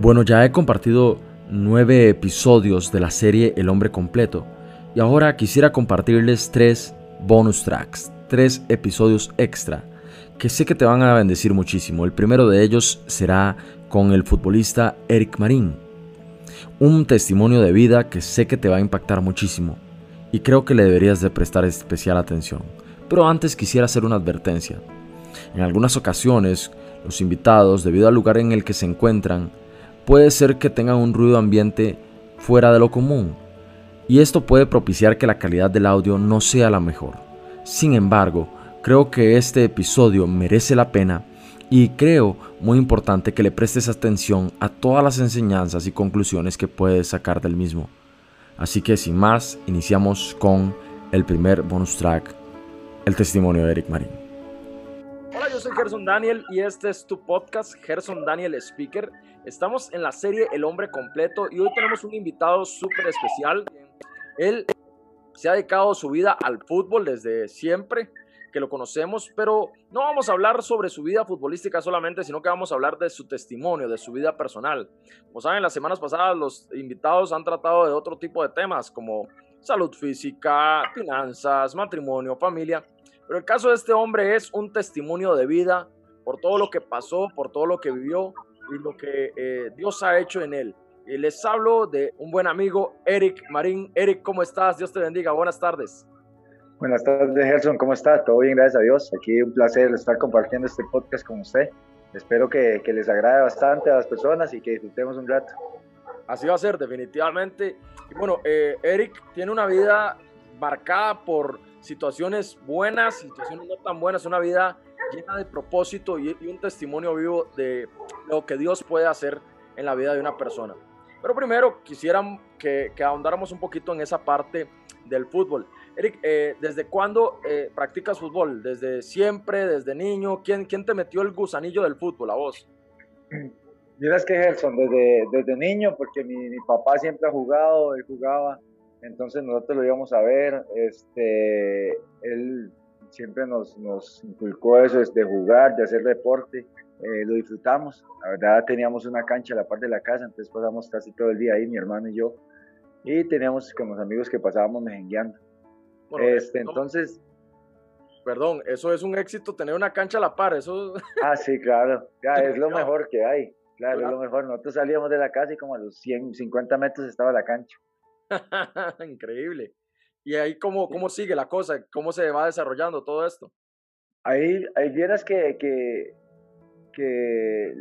Bueno, ya he compartido nueve episodios de la serie El hombre completo y ahora quisiera compartirles tres bonus tracks, tres episodios extra que sé que te van a bendecir muchísimo. El primero de ellos será con el futbolista Eric Marín. Un testimonio de vida que sé que te va a impactar muchísimo y creo que le deberías de prestar especial atención. Pero antes quisiera hacer una advertencia. En algunas ocasiones, los invitados, debido al lugar en el que se encuentran, puede ser que tengan un ruido ambiente fuera de lo común, y esto puede propiciar que la calidad del audio no sea la mejor. Sin embargo, creo que este episodio merece la pena y creo muy importante que le prestes atención a todas las enseñanzas y conclusiones que puedes sacar del mismo. Así que sin más, iniciamos con el primer bonus track, el testimonio de Eric Marín. Hola, yo soy Gerson Daniel y este es tu podcast, Gerson Daniel Speaker. Estamos en la serie El Hombre Completo y hoy tenemos un invitado súper especial. Él se ha dedicado su vida al fútbol desde siempre que lo conocemos, pero no vamos a hablar sobre su vida futbolística solamente, sino que vamos a hablar de su testimonio, de su vida personal. Como saben, las semanas pasadas los invitados han tratado de otro tipo de temas como salud física, finanzas, matrimonio, familia, pero el caso de este hombre es un testimonio de vida por todo lo que pasó, por todo lo que vivió y lo que eh, Dios ha hecho en él. Y les hablo de un buen amigo, Eric Marín. Eric, ¿cómo estás? Dios te bendiga. Buenas tardes. Buenas tardes, Gerson. ¿Cómo está? Todo bien, gracias a Dios. Aquí un placer estar compartiendo este podcast con usted. Espero que, que les agrade bastante a las personas y que disfrutemos un rato. Así va a ser, definitivamente. Y bueno, eh, Eric tiene una vida marcada por situaciones buenas, situaciones no tan buenas, una vida llena de propósito y, y, un testimonio vivo de lo que Dios puede hacer en la vida de una persona. Pero primero quisiera que, que ahondáramos un poquito en esa parte del fútbol. Eric, eh, ¿desde cuándo eh, practicas fútbol? ¿Desde siempre? ¿Desde niño? ¿Quién, ¿Quién te metió el gusanillo del fútbol a vos? Miras que Gerson, desde, desde niño, porque mi, mi, papá siempre ha jugado, él jugaba, entonces nosotros lo íbamos a ver, este, él siempre nos, nos inculcó eso, de jugar, de hacer deporte, eh, lo disfrutamos, la verdad teníamos una cancha a la parte de la casa, entonces pasamos casi todo el día ahí, mi hermano y yo, y teníamos con los amigos que pasábamos mejengueando. Bueno, este, no, entonces... Perdón, eso es un éxito, tener una cancha a la par, eso... Ah, sí, claro, ya, es lo mejor que hay, claro, claro, es lo mejor. Nosotros salíamos de la casa y como a los 150 metros estaba la cancha. Increíble. ¿Y ahí cómo, cómo sigue la cosa? ¿Cómo se va desarrollando todo esto? Ahí, ahí vieras que, que, que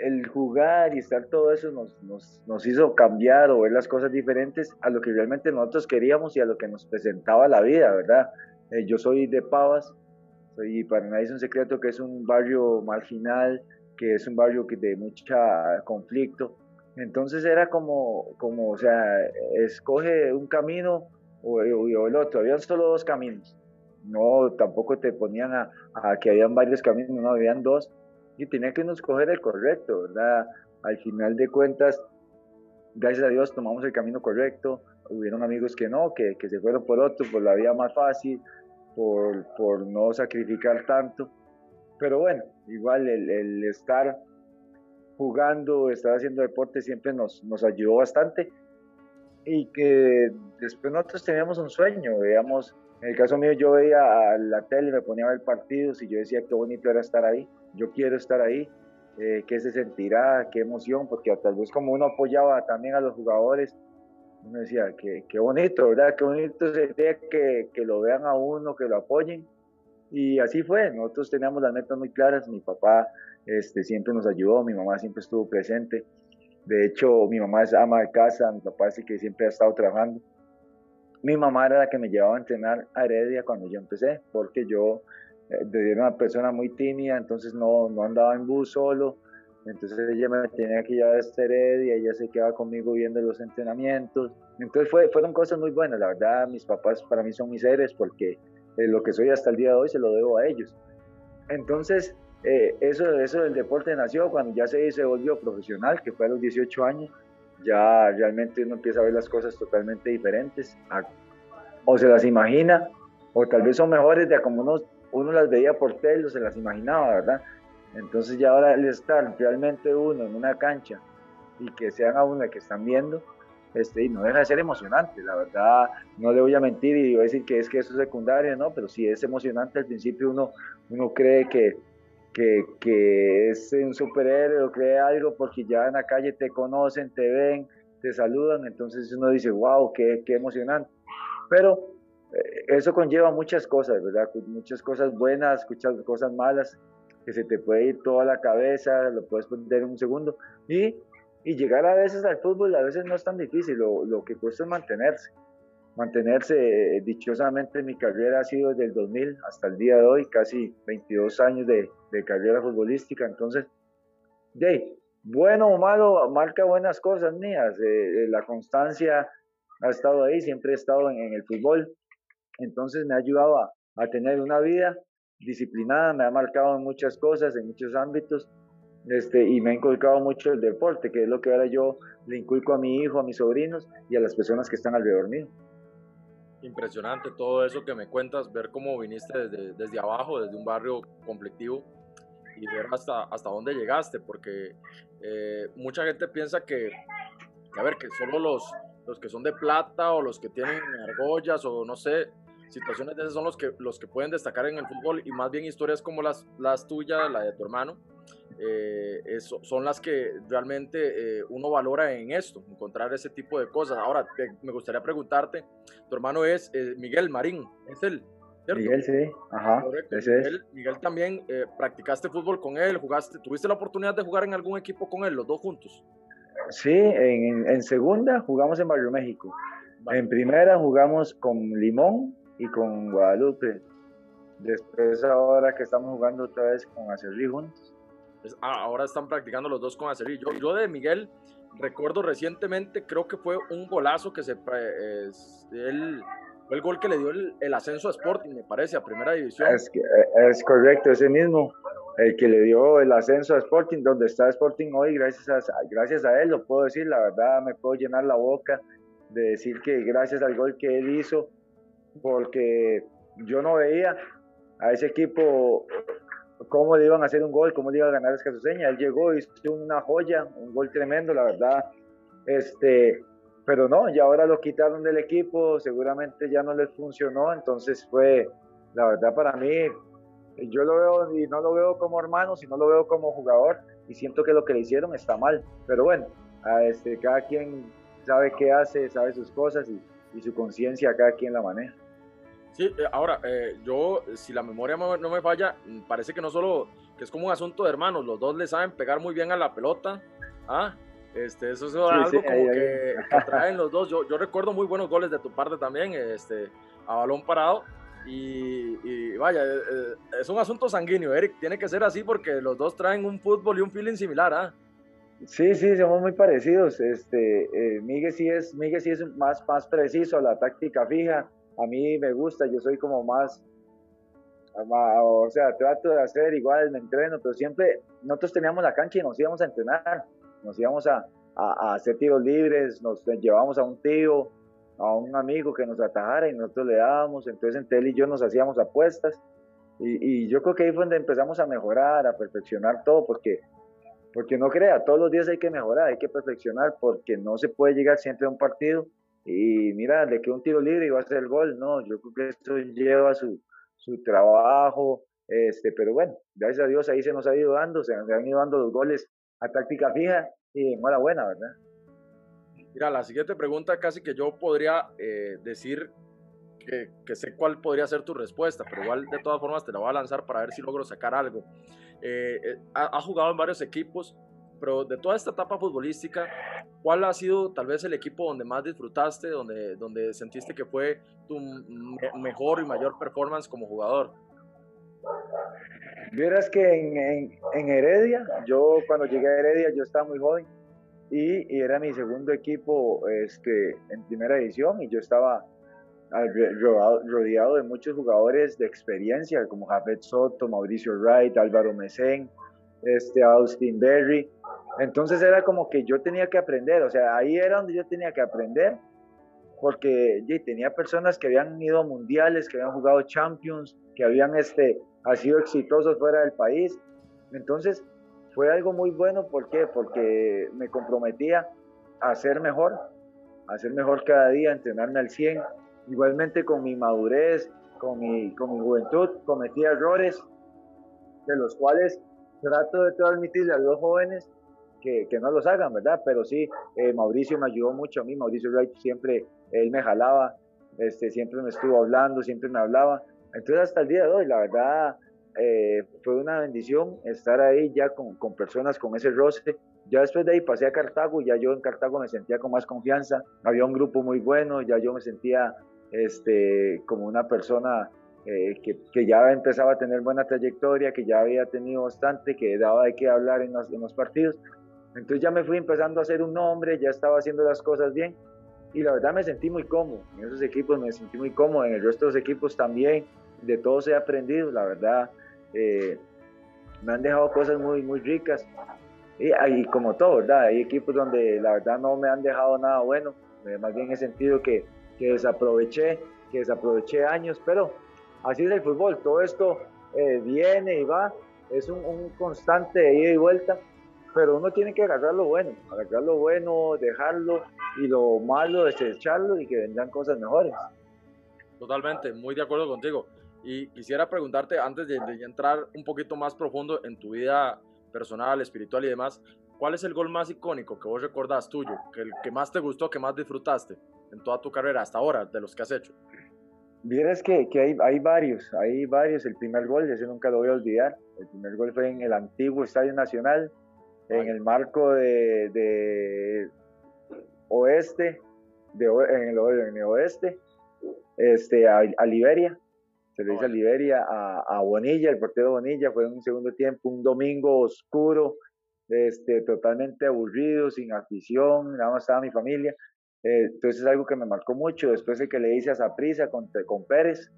el jugar y estar todo eso nos, nos, hizo cambiar o ver las cosas diferentes a lo que realmente nosotros queríamos y a lo que nos presentaba la vida, ¿verdad? Eh, yo soy de Pavas, soy, para nadie es un secreto que es un barrio marginal, que es un barrio que de mucho conflicto. Entonces era como, como, o sea, escoge un camino o, o, el otro, habían solo dos caminos. No, tampoco te ponían a que habían varios caminos, no, habían dos y tenía que uno escoger el correcto, ¿verdad? Al final de cuentas, gracias a Dios tomamos el camino correcto, hubieron amigos que no, que, que se fueron por otro, por la vía más fácil, por, por no sacrificar tanto, pero bueno, igual el, el estar jugando, estar haciendo deporte siempre nos, nos ayudó bastante y que después nosotros teníamos un sueño, veíamos, en el caso mío yo veía a la tele, me ponía a ver partidos y yo decía qué bonito era estar ahí yo quiero estar ahí, eh, qué se sentirá, qué emoción, porque tal vez como uno apoyaba también a los jugadores, uno decía, qué, qué bonito, ¿verdad? Qué bonito sería que, que lo vean a uno, que lo apoyen. Y así fue, nosotros teníamos las metas muy claras, mi papá este, siempre nos ayudó, mi mamá siempre estuvo presente. De hecho, mi mamá es ama de casa, mi papá sí que siempre ha estado trabajando. Mi mamá era la que me llevaba a entrenar a Heredia cuando yo empecé, porque yo era una persona muy tímida, entonces no, no andaba en bus solo, entonces ella me tenía que llevar a esta Heredia, ella se quedaba conmigo viendo los entrenamientos, entonces fue, fueron cosas muy buenas, la verdad mis papás para mí son mis seres porque eh, lo que soy hasta el día de hoy se lo debo a ellos. Entonces eh, eso, eso del deporte nació cuando ya se, se volvió profesional, que fue a los 18 años, ya realmente uno empieza a ver las cosas totalmente diferentes, o se las imagina, o tal vez son mejores de como uno uno las veía por tele, se las imaginaba, ¿verdad? Entonces ya ahora el estar realmente uno en una cancha y que sean aún las que están viendo, este, y no deja de ser emocionante, la verdad, no le voy a mentir y voy a decir que es que eso es secundario, ¿no? Pero sí es emocionante, al principio uno, uno cree que, que, es un superhéroe o cree algo porque ya en la calle te conocen, te ven, te saludan, entonces uno dice, wow, qué, emocionante. Pero eh, eso conlleva muchas cosas. Muchas cosas buenas, muchas cosas malas, que se te puede ir toda la cabeza, lo puedes perder en un segundo. Y, llegar a veces al fútbol a veces no es tan difícil, lo que cuesta es mantenerse. Mantenerse, eh, dichosamente mi carrera ha sido desde el 2000 hasta el día de hoy, casi 22 años de, carrera futbolística, entonces, de, bueno o malo, marca buenas cosas mías, eh, la constancia ha estado ahí, siempre he estado en, en el fútbol, entonces me ha ayudado a, a, tener una vida disciplinada, me ha marcado en muchas cosas, en muchos ámbitos, este, y me ha inculcado mucho el deporte, que es lo que ahora yo le inculco a mi hijo, a mis sobrinos y a las personas que están alrededor mío. Impresionante todo eso que me cuentas, ver cómo viniste desde, desde abajo, desde un barrio conflictivo y ver hasta, hasta dónde llegaste, porque eh, mucha gente piensa que, a ver, que solo los, los que son de plata o los que tienen argollas o no sé, situaciones de esas son los que, los que pueden destacar en el fútbol y más bien historias como las, las tuyas, la de tu hermano, eh, son las que realmente eh, uno valora en esto, encontrar ese tipo de cosas. Ahora, te, me gustaría preguntarte, tu hermano es eh, Miguel Marín, es él. ¿cierto? Miguel, sí, ajá. Ese Miguel, es. Miguel, también practicaste fútbol con él, jugaste, ¿tuviste la oportunidad de jugar en algún equipo con él, los dos juntos? Sí, en, en segunda jugamos en Barrio México. Vale. En primera jugamos con Limón y con Guadalupe. Después ahora que estamos jugando otra vez con Acerrí juntos. Ah, ahora están practicando los dos con Acerrí. Yo, yo de Miguel recuerdo recientemente, creo que fue un golazo que se... Eh, él, fue el gol que le dio el, ascenso a Sporting, me parece, a Primera División. Es, que, es correcto, ese mismo el que le dio el ascenso a Sporting, donde está Sporting hoy, gracias a, gracias a él, lo puedo decir, la verdad me puedo llenar la boca de decir que gracias al gol que él hizo, porque yo no veía a ese equipo cómo le iban a hacer un gol, cómo le iba a ganar a Escasuseña. Él llegó, hizo una joya, un gol tremendo, la verdad. Este, pero no, y ahora lo quitaron del equipo, seguramente ya no les funcionó, entonces fue, la verdad para mí, yo lo veo y no lo veo como hermano, sino lo veo como jugador y siento que lo que le hicieron está mal. Pero bueno, a este, cada quien sabe qué hace, sabe sus cosas y su conciencia, cada quien la maneja. Sí, ahora, eh, yo, si la memoria no me falla, parece que no solo, que es como un asunto de hermanos, los dos le saben pegar muy bien a la pelota. ¿ah? Este, eso es sí, algo sí, como ahí, que, ahí. que, traen los dos. Yo, yo recuerdo muy buenos goles de tu parte también, este, a balón parado. Y, y, vaya, eh, es un asunto sanguíneo, Eric. Tiene que ser así porque los dos traen un fútbol y un feeling similar, ¿ah? Sí, sí, somos muy parecidos. Este, eh, Miguel sí es, Miguel sí es más, más preciso a la táctica fija. A mí me gusta, yo soy como más, o sea, trato de hacer igual, me entreno, pero siempre nosotros teníamos la cancha y nos íbamos a entrenar, nos íbamos a, a, a hacer tiros libres, nos llevamos a un tío, a un amigo que nos atajara y nosotros le dábamos, entonces entre él y yo nos hacíamos apuestas y, y, yo creo que ahí fue donde empezamos a mejorar, a perfeccionar todo, porque, porque no crea, todos los días hay que mejorar, hay que perfeccionar, porque no se puede llegar siempre a un partido y mira, le quedó un tiro libre y va a hacer el gol, no, yo creo que esto lleva su, su trabajo, este, pero bueno, gracias a Dios ahí se nos ha ido dando, se han ido dando los goles a táctica fija y enhorabuena, ¿verdad? Mira, la siguiente pregunta casi que yo podría eh, decir que, sé cuál podría ser tu respuesta, pero igual de todas formas te la voy a lanzar para ver si logro sacar algo. Eh, eh, has jugado en varios equipos, pero de toda esta etapa futbolística, ¿cuál ha sido tal vez el equipo donde más disfrutaste, donde, donde sentiste que fue tu me mejor y mayor performance como jugador? Vieras que en, en, en Heredia, yo cuando llegué a Heredia, yo estaba muy joven, y, y, era mi segundo equipo este, en primera edición y yo estaba rodeado, rodeado de muchos jugadores de experiencia como Jafet Soto, Mauricio Wright, Álvaro Mesén, este, Austin Berry. Entonces era como que yo tenía que aprender, o sea, ahí era donde yo tenía que aprender porque tenía personas que habían ido a mundiales, que habían jugado Champions, que habían este, ha sido exitosos fuera del país. Entonces fue algo muy bueno, ¿por qué? Porque me comprometía a ser mejor, a ser mejor cada día, entrenarme al 100. Igualmente con mi madurez, con mi, con mi juventud, cometí errores de los cuales trato de transmitirle a los jóvenes que, que no los hagan, ¿verdad? Pero sí, eh, Mauricio me ayudó mucho a mí, Mauricio Wright siempre, él me jalaba, este, siempre me estuvo hablando, siempre me hablaba. Entonces hasta el día de hoy, la verdad, eh, fue una bendición estar ahí ya con, con, personas con ese roce. Ya después de ahí pasé a Cartago, ya yo en Cartago me sentía con más confianza, había un grupo muy bueno, ya yo me sentía este, como una persona eh, que, que, ya empezaba a tener buena trayectoria, que ya había tenido bastante, que daba de qué hablar en los, en los partidos. Entonces ya me fui empezando a hacer un nombre, ya estaba haciendo las cosas bien y la verdad me sentí muy cómodo. En esos equipos me sentí muy cómodo, en el resto de los equipos también. De todos he aprendido, la verdad. Eh, me han dejado cosas muy, muy ricas. Y, y, como todo, ¿verdad? Hay equipos donde la verdad no me han dejado nada bueno. Eh, más bien he sentido que, que desaproveché, que desaproveché años, pero así es el fútbol. Todo esto eh, viene y va. Es un, un constante ida y vuelta pero uno tiene que agarrar lo bueno, agarrar lo bueno, dejarlo y lo malo desecharlo y que vendrán cosas mejores. Totalmente, muy de acuerdo contigo. Y quisiera preguntarte, antes de, entrar un poquito más profundo en tu vida personal, espiritual y demás, ¿cuál es el gol más icónico que vos recordás tuyo, que el que más te gustó, que más disfrutaste en toda tu carrera hasta ahora, de los que has hecho? Vieras que, que hay, hay, varios, hay varios. El primer gol, ese nunca lo voy a olvidar. El primer gol fue en el antiguo Estadio Nacional, en el marco de, de oeste, de, en, el, en el oeste, este, a, a Liberia. Se le dice a Liberia, a, a, Bonilla, el portero Bonilla, fue en un segundo tiempo, un domingo oscuro, este, totalmente aburrido, sin afición, nada más estaba mi familia. Eh, entonces es algo que me marcó mucho. Después de que le hice a Zaprisa con, con Pérez,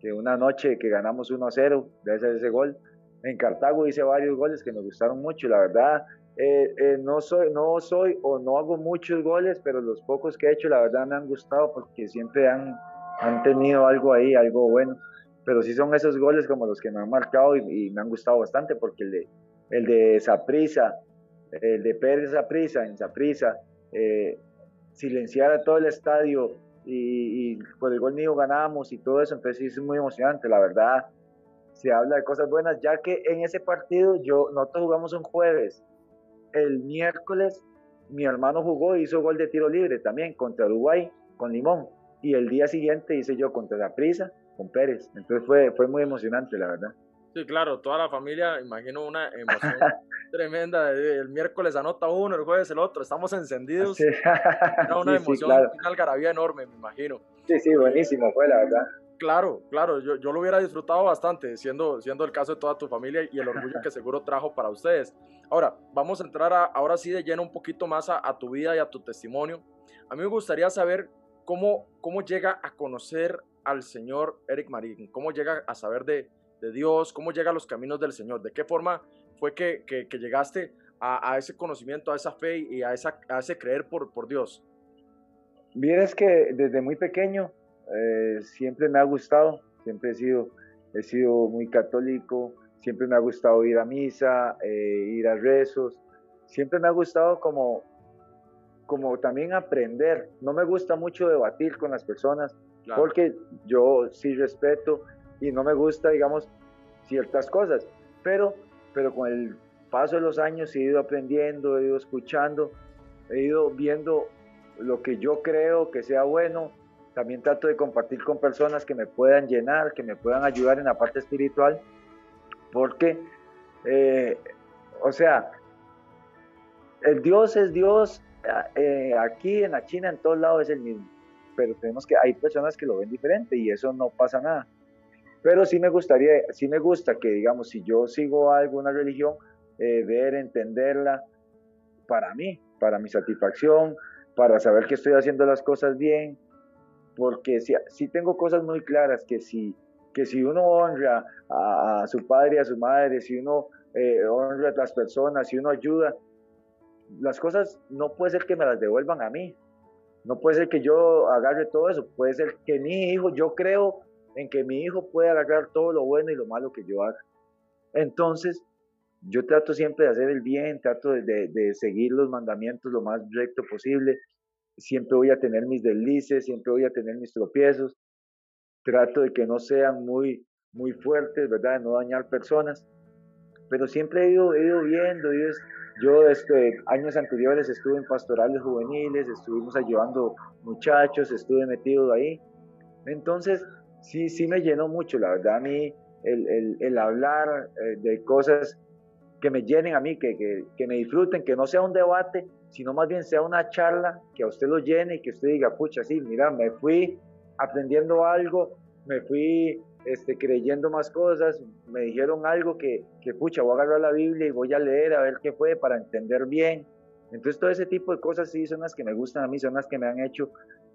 que una noche que ganamos 1 a 0, de ese, ese gol, en Cartago hice varios goles que me gustaron mucho, la verdad. Eh, eh, no, soy, no soy o no hago muchos goles, pero los pocos que he hecho, la verdad, me han gustado porque siempre han, han tenido algo ahí, algo bueno. Pero sí son esos goles como los que me han marcado y, me han gustado bastante porque el de, el de Saprisa, el de Pérez Saprisa, en Saprisa, eh, silenciar a todo el estadio y, y, por el gol mío ganamos y todo eso, entonces sí es muy emocionante, la verdad se habla de cosas buenas, ya que en ese partido yo, nosotros jugamos un jueves. El miércoles mi hermano jugó y hizo gol de tiro libre también contra Uruguay con Limón. Y el día siguiente hice yo contra la Prisa con Pérez. Entonces fue, fue muy emocionante, la verdad. Sí, claro, toda la familia, imagino una emoción tremenda. El miércoles anota uno, el jueves el otro, estamos encendidos. Era una emoción, una algarabía enorme, me imagino. Sí, sí, buenísimo fue, la verdad. Claro, claro, yo, yo, lo hubiera disfrutado bastante, siendo, siendo el caso de toda tu familia y el orgullo que seguro trajo para ustedes. Ahora, vamos a entrar a, ahora sí de lleno un poquito más a, tu vida y a tu testimonio. A mí me gustaría saber cómo, cómo llega a conocer al Señor Eric Marín, cómo llega a saber de, de, Dios, cómo llega a los caminos del Señor, de qué forma fue que, que, llegaste a, ese conocimiento, a esa fe y a, esa, a ese creer por, por Dios. Vieres que desde muy pequeño eh, siempre me ha gustado, siempre he sido, he sido muy católico, siempre me ha gustado ir a misa, eh, ir a rezos, siempre me ha gustado como, como también aprender. No me gusta mucho debatir con las personas claro. porque yo sí respeto y no me gusta, digamos, ciertas cosas, pero, pero con el paso de los años he ido aprendiendo, he ido escuchando, he ido viendo lo que yo creo que sea bueno también trato de compartir con personas que me puedan llenar, que me puedan ayudar en la parte espiritual, porque, eh, o sea, el Dios es Dios, eh, aquí en la China, en todos lados es el mismo, pero tenemos que, hay personas que lo ven diferente y eso no pasa nada. Pero sí me gustaría, sí me gusta que, digamos, si yo sigo alguna religión, eh, ver, entenderla para mí, para mi satisfacción, para saber que estoy haciendo las cosas bien, porque sí, sí, tengo cosas muy claras que si, que si uno honra a, a su padre y a su madre, si uno eh, honra a las personas, si uno ayuda, las cosas no puede ser que me las devuelvan a mí, no puede ser que yo agarre todo eso, puede ser que mi hijo, yo creo en que mi hijo puede agarrar todo lo bueno y lo malo que yo haga. Entonces, yo trato siempre de hacer el bien, trato de, de, seguir los mandamientos lo más recto posible, siempre voy a tener mis deslices, siempre voy a tener mis tropiezos, trato de que no sean muy, muy fuertes, ¿verdad? De no dañar personas, pero siempre he ido, he ido viendo, yo este, años anteriores estuve en pastorales juveniles, estuvimos ayudando muchachos, estuve metido ahí, entonces sí, sí me llenó mucho, la verdad a mí el, el, el hablar eh, de cosas que me llenen a mí, que, que, que, me disfruten, que no sea un debate, sino más bien sea una charla que a usted lo llene y que usted diga, pucha, sí, mira, me fui aprendiendo algo, me fui este, creyendo más cosas, me dijeron algo que, que, pucha, voy a agarrar la Biblia y voy a leer a ver qué fue para entender bien. Entonces todo ese tipo de cosas sí son las que me gustan a mí, son las que me han hecho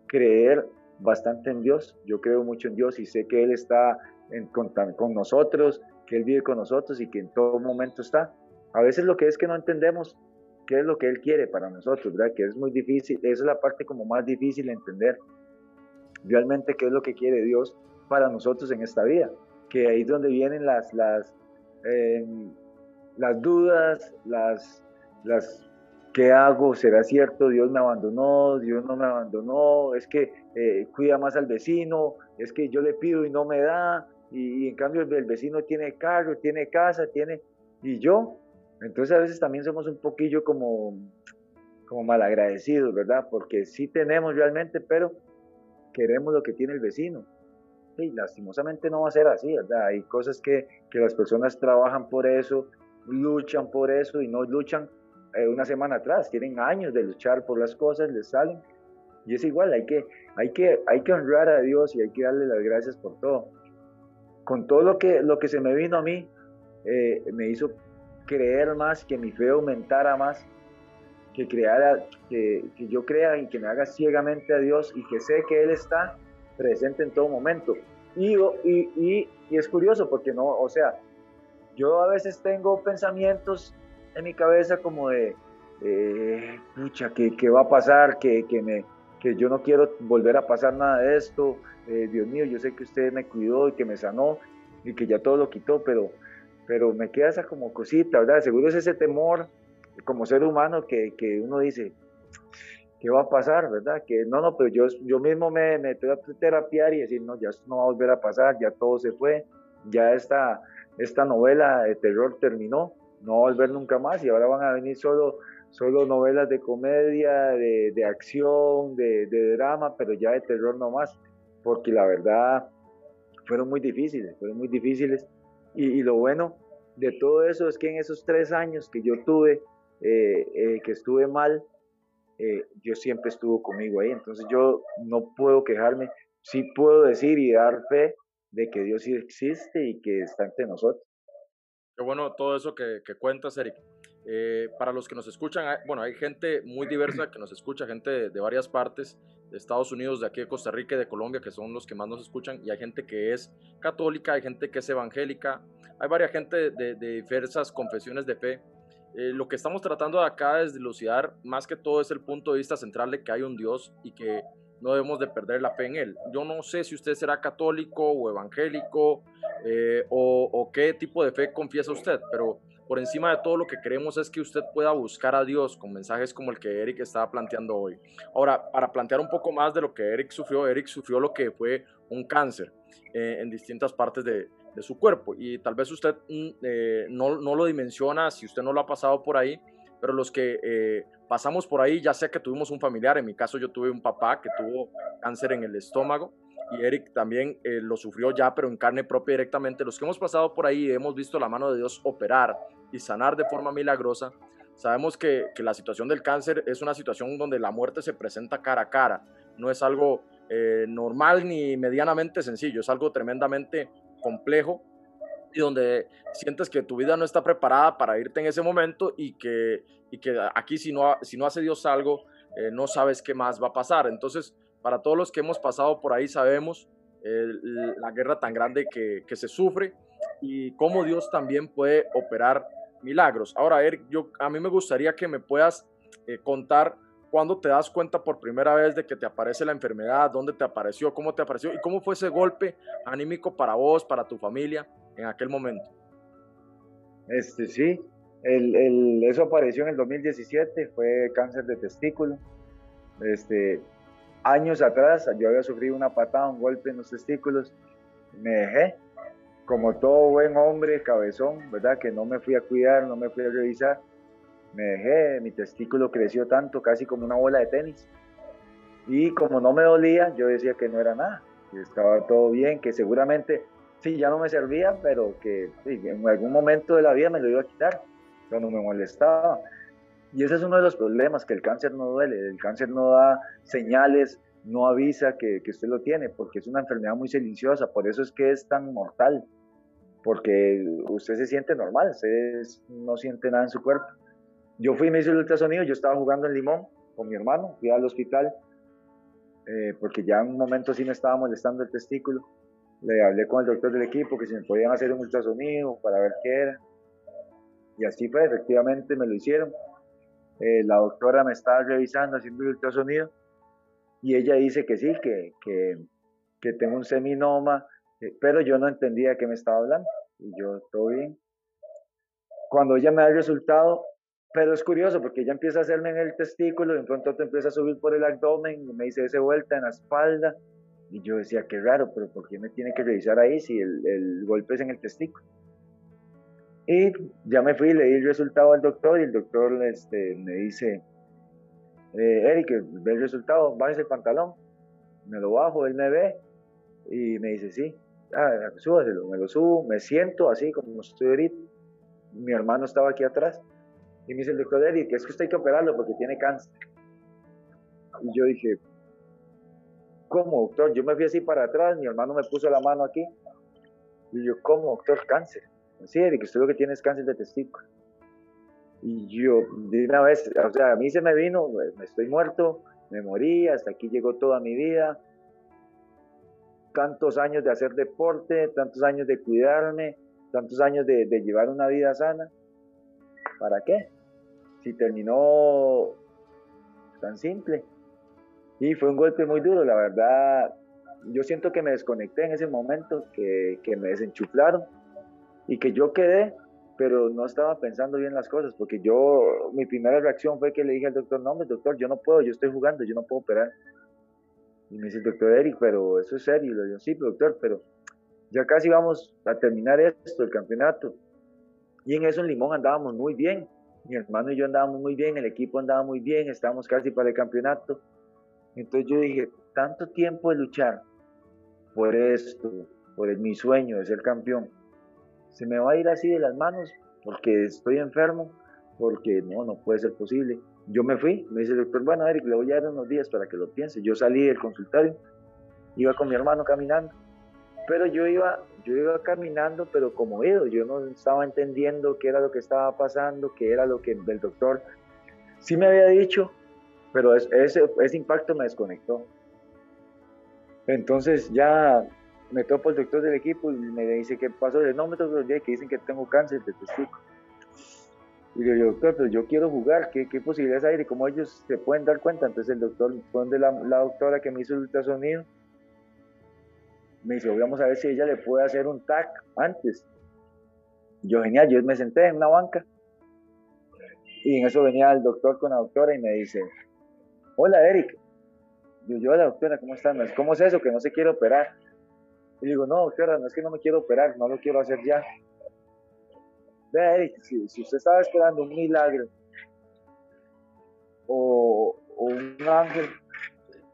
creer bastante en Dios. Yo creo mucho en Dios y sé que Él está en, con, con nosotros, que Él vive con nosotros y que en todo momento está. A veces lo que es que no entendemos qué es lo que Él quiere para nosotros, ¿verdad? Que es muy difícil, esa es la parte como más difícil de entender realmente qué es lo que quiere Dios para nosotros en esta vida, que ahí es donde vienen las, las, em, las dudas, las, las ¿qué hago? ¿Será cierto? Dios me abandonó, Dios no me abandonó, es que eh, cuida más al vecino, es que yo le pido y no me da, y, en cambio el, vecino tiene carro, tiene casa, tiene, y yo, entonces a veces también somos un poquillo como, como malagradecidos, ¿verdad? Porque sí tenemos realmente, pero queremos lo que tiene el vecino. Y lastimosamente no va a ser así, ¿verdad? Hay cosas que, que las personas trabajan por eso, luchan por eso y no luchan eh, una semana atrás, tienen años de luchar por las cosas, les salen. Y es igual, hay que, hay que, hay que honrar a Dios y hay que darle las gracias por todo. Con todo lo que, lo que se me vino a mí, eh, me hizo creer más, que mi fe aumentara más, que, creara, que, que yo crea y que me haga ciegamente a Dios y que sé que Él está presente en todo momento. Y, y, y, y, es curioso porque no, o sea, yo a veces tengo pensamientos en mi cabeza como de, eh, pucha, ¿qué, ¿qué, va a pasar? Que, que, me, que yo no quiero volver a pasar nada de esto. Eh, Dios mío, yo sé que usted me cuidó y que me sanó y que ya todo lo quitó, pero, pero me queda esa como cosita, ¿verdad? Seguro es ese temor como ser humano que, que uno dice, ¿qué va a pasar, verdad? Que no, no, pero yo, yo mismo me, me trato de terapiar y decir, no, ya esto no va a volver a pasar, ya todo se fue, ya esta, esta novela de terror terminó, no va a volver nunca más y ahora van a venir solo, solo novelas de comedia, de, de acción, de, de, drama, pero ya de terror no más, porque la verdad fueron muy difíciles, fueron muy difíciles. Y, y lo bueno de todo eso es que en esos tres años que yo tuve, eh, eh, que estuve mal, eh, Dios siempre estuvo conmigo ahí. Entonces yo no puedo quejarme, sí puedo decir y dar fe de que Dios sí existe y que está entre nosotros. Qué bueno todo eso que, que cuentas, Eric. Eh, para los que nos escuchan, bueno, hay gente muy diversa que nos escucha, gente de, varias partes, de Estados Unidos, de aquí de Costa Rica y de Colombia, que son los que más nos escuchan, y hay gente que es católica, hay gente que es evangélica, hay varias gente de, de diversas confesiones de fe. Eh, lo que estamos tratando de acá es dilucidar, más que todo es el punto de vista central de que hay un Dios y que no debemos de perder la fe en Él. Yo no sé si usted será católico o evangélico eh, o, qué tipo de fe confiesa usted, pero por encima de todo lo que queremos es que usted pueda buscar a Dios con mensajes como el que Eric estaba planteando hoy. Ahora, para plantear un poco más de lo que Eric sufrió, Eric sufrió lo que fue un cáncer eh, en distintas partes de, su cuerpo y tal vez usted mm, eh, no, lo dimensiona si usted no lo ha pasado por ahí, pero los que pasamos por ahí, ya sea que tuvimos un familiar, en mi caso yo tuve un papá que tuvo cáncer en el estómago y Eric también eh, lo sufrió ya, pero en carne propia directamente. Los que hemos pasado por ahí y hemos visto la mano de Dios operar y sanar de forma milagrosa, sabemos que, que, la situación del cáncer es una situación donde la muerte se presenta cara a cara, no es algo eh, normal ni medianamente sencillo, es algo tremendamente complejo y donde sientes que tu vida no está preparada para irte en ese momento y que, y que aquí si no, si no hace Dios algo, eh, no sabes qué más va a pasar. Entonces, para todos los que hemos pasado por ahí sabemos eh, la guerra tan grande que, que, se sufre y cómo Dios también puede operar milagros. Ahora, Eric, yo, a mí me gustaría que me puedas eh, contar cuándo te das cuenta por primera vez de que te aparece la enfermedad, dónde te apareció, cómo te apareció y cómo fue ese golpe anímico para vos, para tu familia en aquel momento. Este sí, El, eso apareció en el 2017, fue cáncer de testículo. Este, años atrás yo había sufrido una patada, un golpe en los testículos, me dejé, como todo buen hombre cabezón, ¿verdad? Que no me fui a cuidar, no me fui a revisar, me dejé, mi testículo creció tanto, casi como una bola de tenis. Y como no me dolía, yo decía que no era nada, que estaba todo bien, que seguramente sí, ya no me servía, pero que en algún momento de la vida me lo iba a quitar, cuando me molestaba. Y ese es uno de los problemas, que el cáncer no duele, el cáncer no da señales, no avisa que, usted lo tiene, porque es una enfermedad muy silenciosa, por eso es que es tan mortal, porque usted se siente normal, usted no siente nada en su cuerpo. Yo fui y me hice el ultrasonido, yo estaba jugando en Limón con mi hermano, fui al hospital, eh, porque ya en un momento sí me estaba molestando el testículo. Le hablé con el doctor del equipo que si me podían hacer un ultrasonido para ver qué era. Y así fue, efectivamente me lo hicieron. Eh, la doctora me estaba revisando, haciendo el ultrasonido, y ella dice que sí, que, que, tengo un seminoma, eh, pero yo no entendía de qué me estaba hablando. Y yo, todo bien. Cuando ella me da el resultado, pero es curioso porque ella empieza a hacerme en el testículo y de pronto te empieza a subir por el abdomen y me dice ese vuelta en la espalda. Y yo decía, qué raro, pero ¿por qué me tiene que revisar ahí si el, el golpe es en el testículo? Y ya me fui, le di el resultado al doctor y el doctor este, me dice, eh, Eric, ve el resultado, bájese el pantalón. Me lo bajo, él me ve y me dice, sí, ah, súbaselo, me lo subo, me siento así como estoy ahorita. Mi hermano estaba aquí atrás y me dice el doctor Eric, es que usted hay que operarlo porque tiene cáncer. Y yo dije, ¿cómo, doctor? Yo me fui así para atrás, mi hermano me puso la mano aquí. Y yo, ¿cómo, doctor? Cáncer. Sí, Eric, usted lo que tiene es cáncer de testículo. Y yo, de una vez, o sea, a mí se me vino, me estoy muerto, me morí, hasta aquí llegó toda mi vida. Tantos años de hacer deporte, tantos años de cuidarme, tantos años de, llevar una vida sana. ¿Para qué? Si terminó tan simple. Y fue un golpe muy duro, la verdad. Yo siento que me desconecté en ese momento, que, que me desenchuflaron y que yo quedé, pero no estaba pensando bien las cosas, porque yo, mi primera reacción fue que le dije al doctor, no, doctor, yo no puedo, yo estoy jugando, yo no puedo operar. Y me dice el doctor Eric, pero eso es serio. Y le digo, sí, doctor, pero ya casi vamos a terminar esto, el campeonato. Y en eso en Limón andábamos muy bien. Mi hermano y yo andábamos muy bien, el equipo andaba muy bien, estábamos casi para el campeonato. Entonces yo dije, tanto tiempo de luchar por esto, por mi sueño de ser campeón, se me va a ir así de las manos porque estoy enfermo, porque no, no puede ser posible. Yo me fui, me dice el doctor, bueno, Eric, le voy a dar unos días para que lo piense. Yo salí del consultorio, iba con mi hermano caminando, pero yo iba, yo iba caminando, pero como ido, yo no estaba entendiendo qué era lo que estaba pasando, qué era lo que el doctor sí me había dicho, pero ese, ese impacto me desconectó. Entonces ya me topo el doctor del equipo y me dice, ¿qué pasó? no, me topo que dicen que tengo cáncer de testículo. Y le digo, doctor, pero yo quiero jugar, ¿qué, qué posibilidades hay de cómo ellos se pueden dar cuenta? Entonces el doctor fue donde la, la doctora que me hizo el ultrasonido me dice, vamos a ver si ella le puede hacer un TAC antes. Yo, genial, yo me senté en una banca y en eso venía el doctor con la doctora y me dice, hola Eric. Yo, yo, hola doctora, ¿cómo estás? ¿Cómo es eso que no se quiere operar? Y digo, no doctora, no es que no me quiero operar, no lo quiero hacer ya. Vea si, usted estaba esperando un milagro o, o un ángel,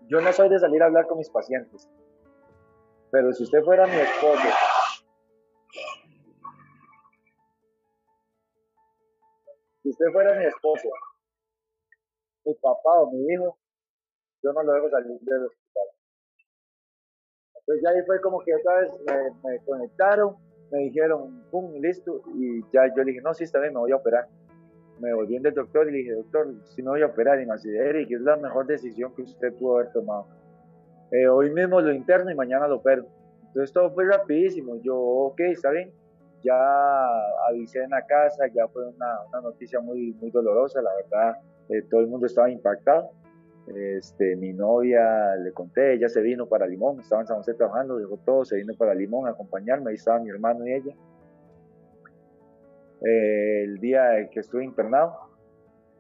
yo no soy de salir a hablar con mis pacientes. Pero si usted fuera mi esposo, si usted fuera mi esposo, mi papá o mi hijo, yo no lo dejo salir del hospital. Entonces ya ahí fue como que otra vez me, conectaron, me dijeron, pum, listo, y ya yo le dije, no, sí, está bien, me voy a operar. Me volví del doctor y le dije, doctor, si me voy a operar, y me dice, Eric, es la mejor decisión que usted pudo haber tomado eh, hoy mismo lo interno y mañana lo opero. Entonces todo fue rapidísimo. Yo, ok, está bien. Ya avisé en la casa, ya fue una, una noticia muy, muy dolorosa, la verdad. Eh, todo el mundo estaba impactado. Este, mi novia, le conté, ella se vino para Limón, estaba en San José trabajando, dejó todo, se vino para Limón a acompañarme, ahí estaba mi hermano y ella. el día que estuve internado.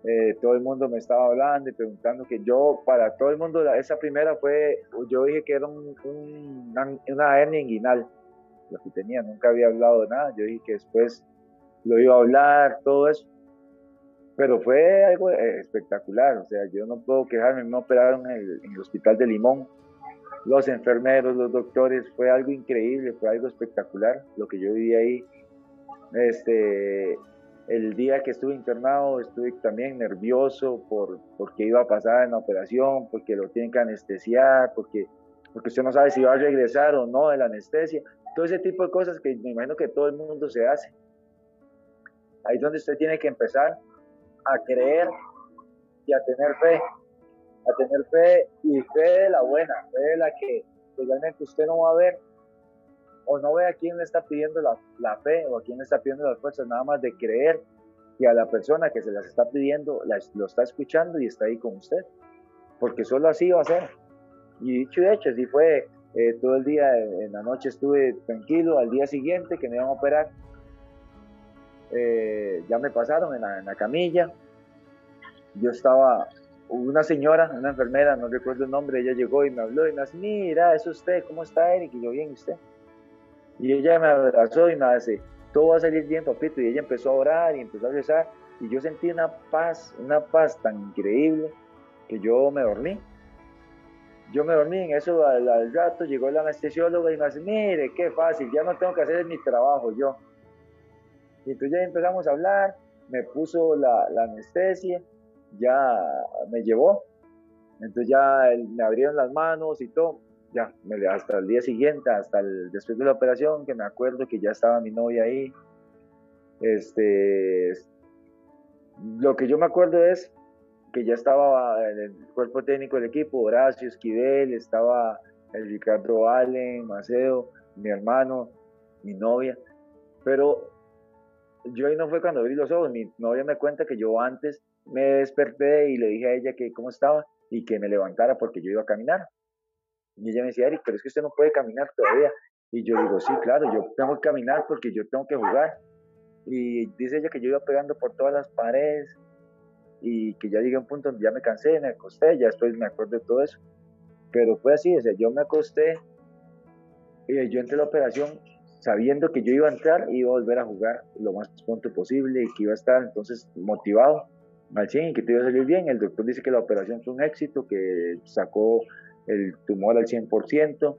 Eh, todo el mundo me estaba hablando y preguntando que yo, para todo el mundo, esa primera fue, yo dije que era un, una, hernia inguinal, lo que tenía, nunca había hablado de nada, yo dije que después lo iba a hablar, todo eso, pero fue algo eh, espectacular, o sea, yo no puedo quejarme, me operaron en el, hospital de Limón, los enfermeros, los doctores, fue algo increíble, fue algo espectacular lo que yo viví ahí. Este, el día que estuve internado estuve también nervioso por porque iba a pasar en la operación, porque lo tienen que anestesiar, porque, porque usted no sabe si va a regresar o no de la anestesia. Todo ese tipo de cosas que me imagino que todo el mundo se hace. Ahí es donde usted tiene que empezar a creer y a tener fe a tener fe y fe de la buena, fe de la que realmente usted no va a ver o no ve a quién le está pidiendo la, la, fe o a quién le está pidiendo las fuerzas, nada más de creer que a la persona que se las está pidiendo lo está escuchando y está ahí con usted, porque solo así va a ser. Y dicho y hecho, así fue, eh, todo el día, en la noche estuve tranquilo, al día siguiente que me iban a operar, eh, ya me pasaron en la, camilla, yo estaba una señora, una enfermera, no recuerdo el nombre, ella llegó y me habló y me dice, mira, es usted, ¿cómo está Eric? Y yo, bien, usted? Y ella me abrazó y me dice, todo va a salir bien, papito. Y ella empezó a orar y empezó a rezar. Y yo sentí una paz, una paz tan increíble que yo me dormí. Yo me dormí en eso al, rato, llegó el anestesiólogo y me dice, mire, qué fácil, ya no tengo que hacer mi trabajo yo. Y entonces ya empezamos a hablar, me puso la, anestesia ya me llevó. Entonces ya me abrieron las manos y todo. Ya, hasta el día siguiente, hasta después de la operación, que me acuerdo que ya estaba mi novia ahí. Este, lo que yo me acuerdo es que ya estaba el cuerpo técnico del equipo, Horacio Esquivel, estaba el Ricardo Allen, Maceo, mi hermano, mi novia. Pero yo ahí no fue cuando abrí los ojos, mi novia me cuenta que yo antes me desperté y le dije a ella que cómo estaba y que me levantara porque yo iba a caminar. Y ella me decía, Eric, pero es que usted no puede caminar todavía. Y yo digo, sí, claro, yo tengo que caminar porque yo tengo que jugar. Y dice ella que yo iba pegando por todas las paredes y que ya llegué a un punto donde ya me cansé, me acosté, ya después me acuerdo de todo eso. Pero fue así, o yo me acosté y yo entré a la operación sabiendo que yo iba a entrar y iba a volver a jugar lo más pronto posible y que iba a estar entonces motivado al 100 y que te iba a salir bien. El doctor dice que la operación fue un éxito, que sacó el tumor al 100%,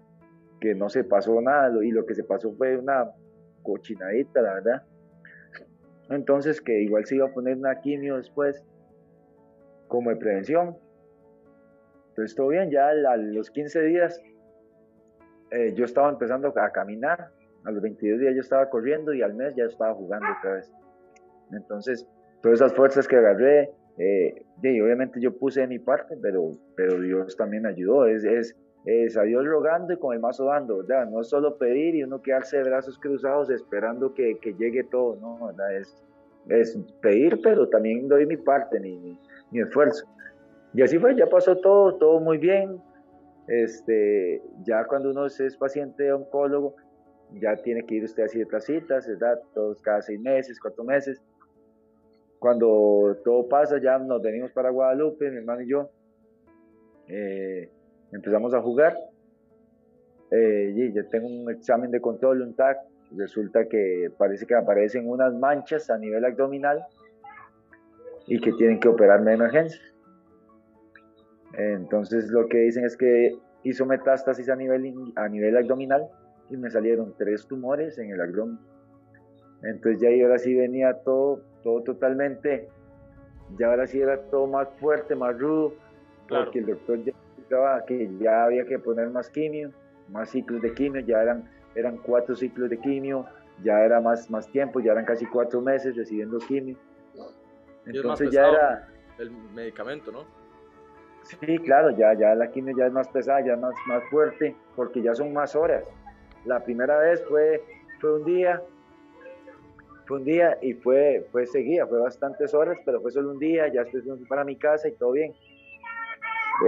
que no se pasó nada y lo que se pasó fue una cochinadita, la verdad. Entonces que igual se iba a poner una quimio después como de prevención. Entonces todo bien, ya a los 15 días eh, yo estaba empezando a caminar, a los 22 días yo estaba corriendo y al mes ya estaba jugando otra vez. Entonces todas esas fuerzas que agarré, eh, y obviamente yo puse de mi parte, pero, pero Dios también ayudó. Es, es, es, a Dios rogando y con el mazo dando, ¿verdad? No es solo pedir y uno quedarse de brazos cruzados esperando que, que llegue todo, ¿no? ¿verdad? Es, es pedir, pero también doy mi parte, mi, mi, esfuerzo. Y así fue, ya pasó todo, todo muy bien. Este, ya cuando uno es paciente oncólogo, ya tiene que ir usted a ciertas citas, ¿verdad? Todos cada seis meses, cuatro meses cuando todo pasa, ya nos venimos para Guadalupe, mi hermano y yo. Eh, empezamos a jugar. Eh, y ya tengo un examen de control, un TAC. Resulta que parece que aparecen unas manchas a nivel abdominal y que tienen que operarme de emergencia. Entonces lo que dicen es que hizo metástasis a nivel, a nivel abdominal y me salieron tres tumores en el abdomen. Entonces ya ahora sí venía todo todo totalmente, ya ahora sí era todo más fuerte, más rudo, porque el doctor ya explicaba que ya había que poner más quimio, más ciclos de quimio, ya eran, eran cuatro ciclos de quimio, ya era más, más tiempo, ya eran casi cuatro meses recibiendo quimio. Entonces ya era... El medicamento, ¿no? Sí, claro, ya, ya la quimio ya es más pesada, ya es más, más fuerte, porque ya son más horas. La primera vez fue, fue un día, un día y fue, fue seguida, fue bastantes horas, pero fue solo un día, ya fui para mi casa y todo bien.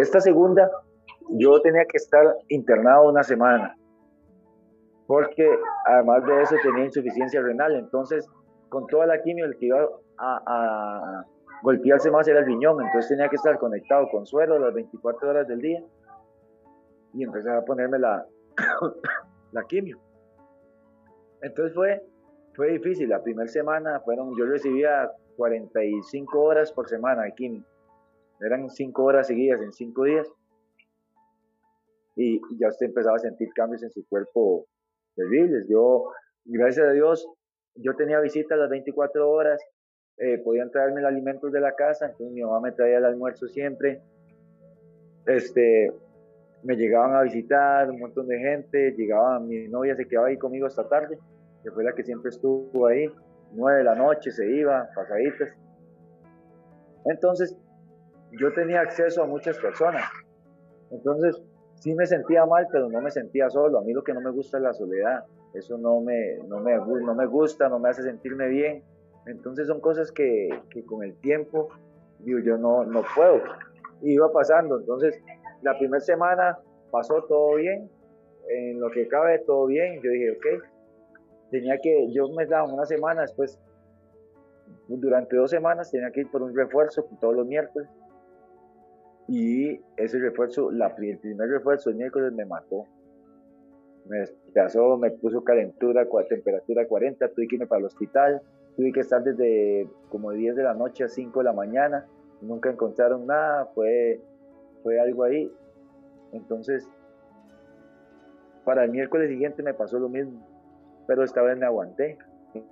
Esta segunda, yo tenía que estar internado una semana, porque además de eso tenía insuficiencia renal, entonces con toda la quimio, el que iba a, golpearse más era el riñón, entonces tenía que estar conectado con suero las 24 horas del día y empecé a ponerme la, la quimio. Entonces fue, fue difícil, la primera semana fueron, yo recibía 45 horas por semana de quimio, eran 5 horas seguidas en 5 días y ya usted empezaba a sentir cambios en su cuerpo terribles. Yo, gracias a Dios, yo tenía visitas las 24 horas, eh, podían traerme los alimentos de la casa, entonces mi mamá me traía el almuerzo siempre. Este, me llegaban a visitar un montón de gente, llegaba mi novia, se quedaba ahí conmigo hasta tarde, que fue la que siempre estuvo ahí, nueve de la noche se iba, pasaditas. Entonces, yo tenía acceso a muchas personas. Entonces, sí me sentía mal, pero no me sentía solo. A mí lo que no me gusta es la soledad. Eso no me, no me, no me gusta, no me hace sentirme bien. Entonces son cosas que, que con el tiempo, digo, yo no, no puedo. Y iba pasando. Entonces, la primera semana pasó todo bien. En lo que cabe, todo bien. Yo dije, ok. Tenía que, yo me daba una semana, después, durante dos semanas, tenía que ir por un refuerzo todos los miércoles y ese refuerzo, la, el primer refuerzo el miércoles me mató. Me despedazó, me puso calentura, temperatura 40, tuve que irme para el hospital, tuve que estar desde como 10 de la noche a 5 de la mañana, nunca encontraron nada, fue, fue algo ahí. Entonces, para el miércoles siguiente me pasó lo mismo, pero esta vez me aguanté.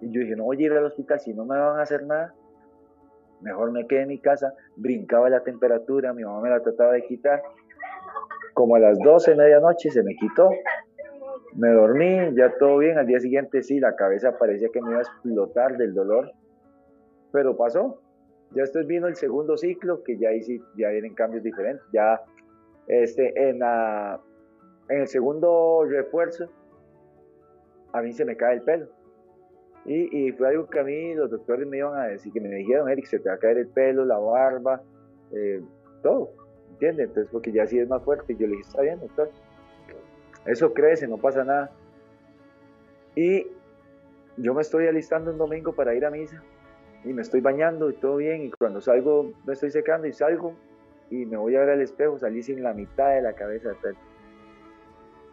Y yo dije, no voy a ir al hospital si no me van a hacer nada mejor me quedé en mi casa, brincaba la temperatura, mi mamá me la trataba de quitar. Como a las 12 de medianoche se me quitó, me dormí, ya todo bien, al día siguiente sí, la cabeza parecía que me iba a explotar del dolor, pero pasó. Ya esto vino el segundo ciclo, que ya ahí sí, ya vienen cambios diferentes. Ya este, en, la, en el segundo refuerzo, a mí se me cae el pelo y, fue algo que a mí los doctores me iban a decir, que me dijeron, Eric, se te va a caer el pelo, la barba, eh, todo, ¿entiendes? Entonces, porque ya sí es más fuerte. Y yo le dije, está bien, doctor. Eso crece, no pasa nada. Y yo me estoy alistando un domingo para ir a misa y me estoy bañando y todo bien. Y cuando salgo, me estoy secando y salgo y me voy a ver al espejo, salí sin la mitad de la cabeza de pelo.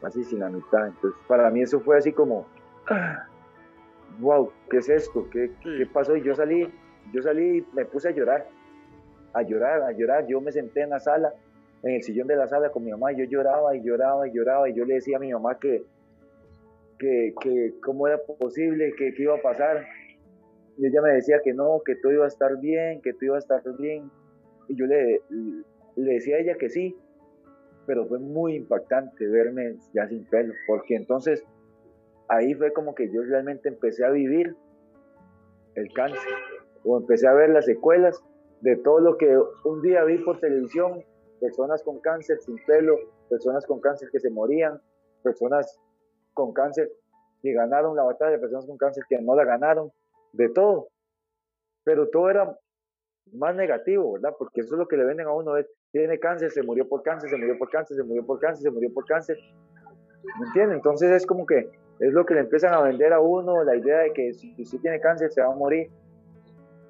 Así sin la mitad. Entonces, para mí eso fue así como wow, ¿qué es esto? ¿Qué, ¿Qué, pasó? Y yo salí, yo salí y me puse a llorar, a llorar, a llorar. Yo me senté en la sala, en el sillón de la sala con mi mamá, y yo lloraba y lloraba y lloraba, y yo le decía a mi mamá que, que, que cómo era posible, que qué iba a pasar. Y ella me decía que no, que todo iba a estar bien, que todo iba a estar bien. Y yo le, le decía a ella que sí, pero fue muy impactante verme ya sin pelo, porque entonces ahí fue como que yo realmente empecé a vivir el cáncer, o empecé a ver las secuelas de todo lo que un día vi por televisión, personas con cáncer sin pelo, personas con cáncer que se morían, personas con cáncer que ganaron la batalla, personas con cáncer que no la ganaron, de todo. Pero todo era más negativo, ¿verdad? Porque eso es lo que le venden a uno, es, tiene cáncer, se murió por cáncer, se murió por cáncer, se murió por cáncer, se murió por cáncer. ¿Me entiendes? Entonces es como que es lo que le empiezan a vender a uno, la idea de que si usted tiene cáncer se va a morir.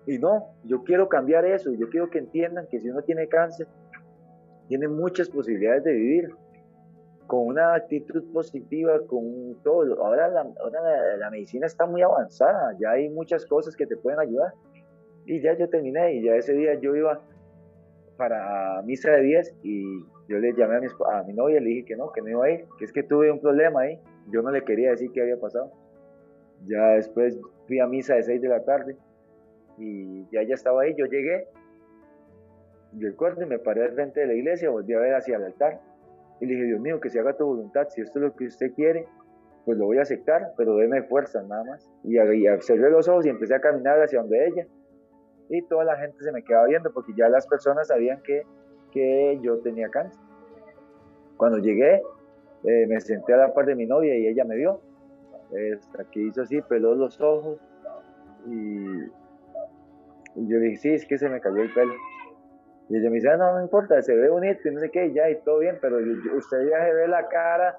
Y no, yo quiero cambiar eso, yo quiero que entiendan que si uno tiene cáncer, tiene muchas posibilidades de vivir con una actitud positiva, con todo. Ahora, la, medicina está muy avanzada, ya hay muchas cosas que te pueden ayudar. Y ya yo terminé y ya ese día yo iba para misa de 10 y yo le llamé a mi, a mi novia y le dije que no, que no iba a ir, que es que tuve un problema ahí yo no le quería decir qué había pasado. Ya después fui a misa de 6 de la tarde y ya ella estaba ahí. Yo llegué, yo corte, me paré al frente de la iglesia, volví a ver hacia el altar y le dije, Dios mío, que se haga tu voluntad. Si esto es lo que usted quiere, pues lo voy a aceptar, pero déme fuerza nada más. Y, y los ojos y empecé a caminar hacia donde ella. Y toda la gente se me quedaba viendo porque ya las personas sabían que, que yo tenía cáncer. Cuando llegué, eh, me senté a la par de mi novia y ella me vio. Hasta que hizo así, peló los ojos y, yo dije, sí, es que se me cayó el pelo. Y ella me dice, ah, no, no importa, se ve bonito y no sé qué, ya, y todo bien, pero usted ya se ve la cara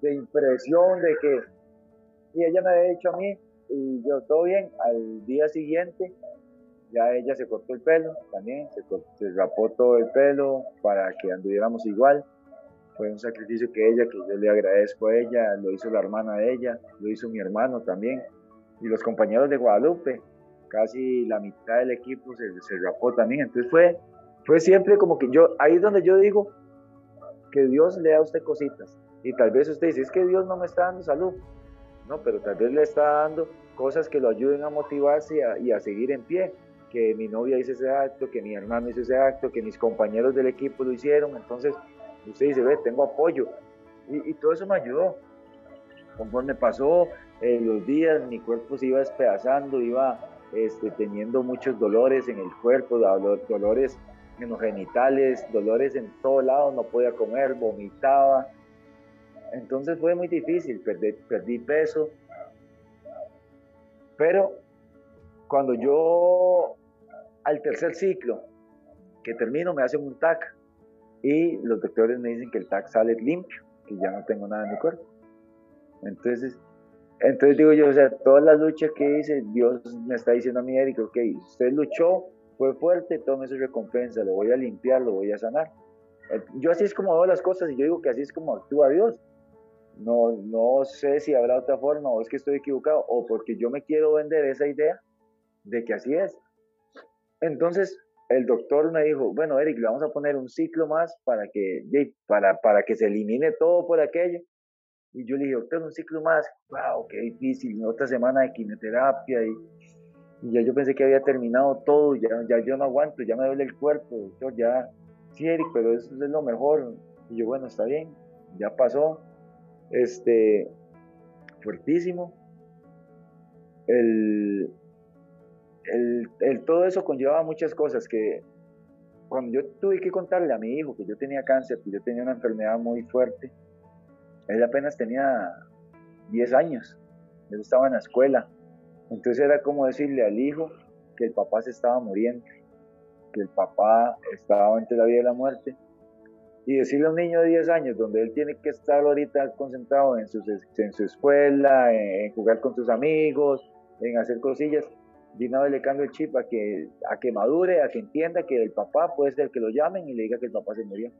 de impresión de que... Y ella me había dicho a mí y yo todo bien. Al día siguiente ya ella se cortó el pelo también, se, se rapó todo el pelo para que anduviéramos igual. Fue un sacrificio que ella, que yo le agradezco a ella, lo hizo la hermana de ella, lo hizo mi hermano también. Y los compañeros de Guadalupe, casi la mitad del equipo se, se rapó también. Entonces fue, fue siempre como que yo, ahí es donde yo digo que Dios le da a usted cositas. Y tal vez usted dice, es que Dios no me está dando salud. No, pero tal vez le está dando cosas que lo ayuden a motivarse y a, seguir en pie. Que mi novia hizo ese acto, que mi hermano hizo ese acto, que mis compañeros del equipo lo hicieron. Entonces, usted dice, ve, tengo apoyo. Y, todo eso me ayudó. Conforme pasó eh, los días, mi cuerpo se iba despedazando, iba este, teniendo muchos dolores en el cuerpo, dolores en los genitales, dolores en todos lados, no podía comer, vomitaba. Entonces fue muy difícil, perdí, perdí peso. Pero cuando yo al tercer ciclo que termino me hacen un TAC y los doctores me dicen que el TAC sale limpio, que ya no tengo nada en mi cuerpo. Entonces, entonces digo yo, o sea, toda la lucha que hice, Dios me está diciendo a mí, Eric, ok, usted luchó, fue fuerte, tome su recompensa, lo voy a limpiar, lo voy a sanar. Yo así es como veo las cosas y yo digo que así es como actúa Dios. No, no sé si habrá otra forma o es que estoy equivocado o porque yo me quiero vender esa idea de que así es. Entonces el doctor me dijo, bueno Eric, le vamos a poner un ciclo más para que, para, para que se elimine todo por aquello. Y yo le dije, doctor, un ciclo más, wow, qué difícil, otra semana de quimioterapia y, y ya yo pensé que había terminado todo, ya, ya yo no aguanto, ya me duele el cuerpo, doctor, ya, sí, Eric, pero eso es lo mejor. Y yo, bueno, está bien, ya pasó, este, fuertísimo. El, el, todo eso conllevaba muchas cosas que cuando yo tuve que contarle a mi hijo que yo tenía cáncer, que yo tenía una enfermedad muy fuerte, él apenas tenía 10 años, él estaba en la escuela, entonces era como decirle al hijo que el papá se estaba muriendo, que el papá estaba entre la vida y la muerte, y decirle a un niño de 10 años, donde él tiene que estar ahorita concentrado en, en su escuela, en, jugar con sus amigos, en hacer cosillas, de una le cambia el chip a que, a que madure, a que entienda que el papá puede ser que lo llamen y le diga que el papá se murió.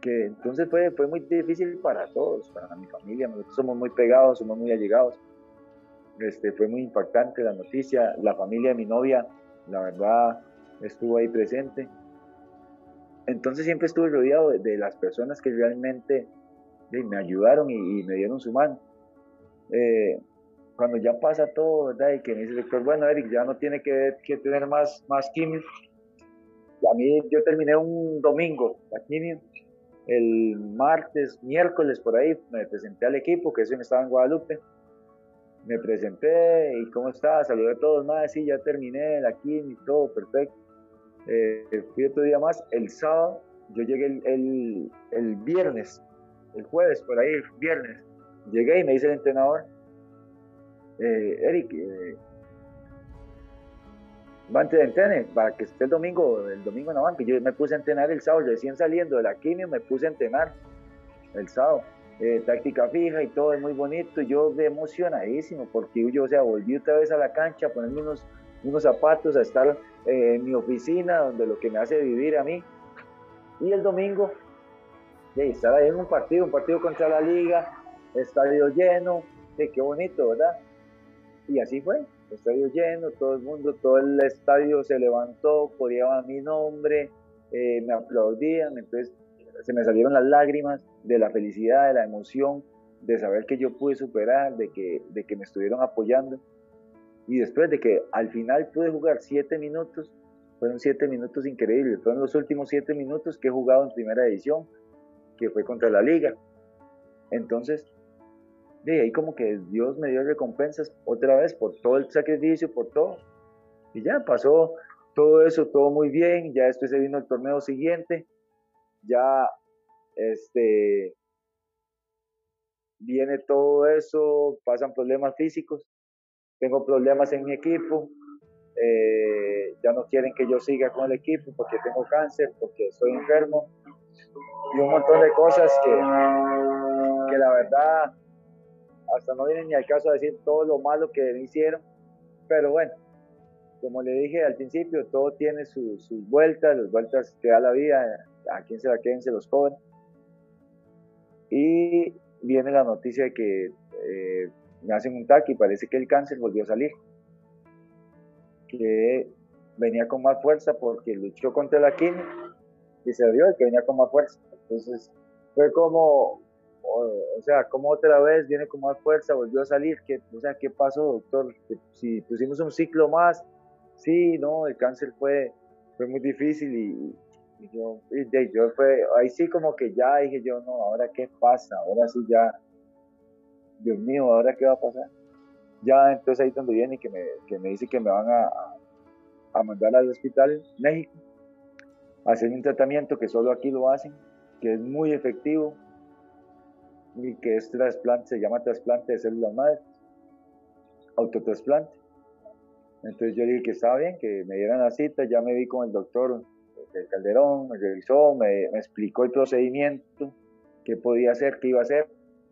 Que entonces fue, fue muy difícil para todos, para mi familia, nosotros somos muy pegados, somos muy allegados. Este, fue muy impactante la noticia, la familia de mi novia, la verdad, estuvo ahí presente entonces siempre estuve rodeado de, las personas que realmente me ayudaron y, me dieron su mano. Eh, cuando ya pasa todo, ¿verdad? Y que me dice el doctor, bueno, Eric, ya no tiene que, tener más, más quimio. A mí, yo terminé un domingo la quimio. El martes, miércoles, por ahí, me presenté al equipo, que eso estaba en Guadalupe. Me presenté y cómo está, saludé a todos, más, sí, ya terminé la quimio y todo, perfecto eh, fui otro día más, el sábado, yo llegué el, el, viernes, el jueves, por ahí, viernes, llegué y me dice el entrenador, eh, Eric, eh, va a entrenar para que esté el domingo, el domingo en la banca. Yo me puse a entrenar el sábado, recién saliendo de la quimio, me puse a entrenar el sábado. Eh, táctica fija y todo es muy bonito. Yo emocionadísimo porque yo, o sea, volví otra vez a la cancha a ponerme unos, unos zapatos, a estar eh, en mi oficina, donde lo que me hace vivir a mí. Y el domingo, de estar ahí en un partido, un partido contra la liga, estadio lleno, de qué bonito, ¿verdad? Y así fue, estadio lleno, todo el mundo, todo el estadio se levantó, coreaban mi nombre, eh, me aplaudían, entonces se me salieron las lágrimas de la felicidad, de la emoción, de saber que yo pude superar, de que, de que me estuvieron apoyando. Y después de que al final pude jugar siete minutos, fueron siete minutos increíbles. Fueron los últimos siete minutos que he jugado en primera edición, que fue contra la liga. Entonces, de ahí como que Dios me dio recompensas otra vez por todo el sacrificio, por todo. Y ya pasó todo eso, todo muy bien. Ya después se vino el torneo siguiente. Ya, este, viene todo eso, pasan problemas físicos tengo problemas en mi equipo, eh, ya no quieren que yo siga con el equipo porque tengo cáncer, porque estoy enfermo y un montón de cosas que, que la verdad hasta no viene ni al caso de decir todo lo malo que me hicieron, pero bueno, como le dije al principio, todo tiene sus vueltas, las vueltas que da la vida, a quien se la queden se los cobran. Y viene la noticia de que eh, me hacen un TAC y parece que el cáncer volvió a salir. Que venía con más fuerza porque luchó contra la quimio y se vio que venía con más fuerza. Entonces fue como, o, sea, como otra vez viene con más fuerza, volvió a salir. que o sea, ¿qué pasó, doctor? Si pusimos un ciclo más, sí, no, el cáncer fue, fue muy difícil y, yo, y yo fue, ahí sí como que ya dije yo, no, ahora qué pasa, ahora sí ya, Dios mío, ahora qué va a pasar. Ya entonces ahí donde viene y que me, que me dice que me van a, a mandar al hospital México a hacer un tratamiento que solo aquí lo hacen, que es muy efectivo y que es trasplante, se llama trasplante de células madres, autotrasplante. Entonces yo dije que estaba bien, que me dieran la cita, ya me vi con el doctor el Calderón, me revisó, me, explicó el procedimiento, qué podía hacer, qué iba a hacer,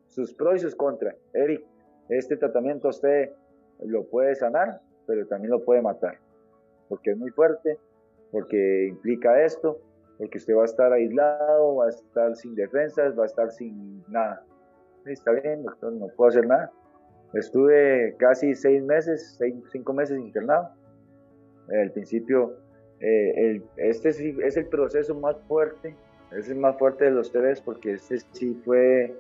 sus pros y sus contras. Eric, este tratamiento usted lo puede sanar, pero también lo puede matar, porque es muy fuerte, porque implica esto, porque usted va a estar aislado, va a estar sin defensas, va a estar sin nada. Está bien, doctor, no puedo hacer nada. Estuve casi seis meses, cinco meses internado. Al principio, eh, este es el proceso más fuerte, es el más fuerte de los tres porque este sí fue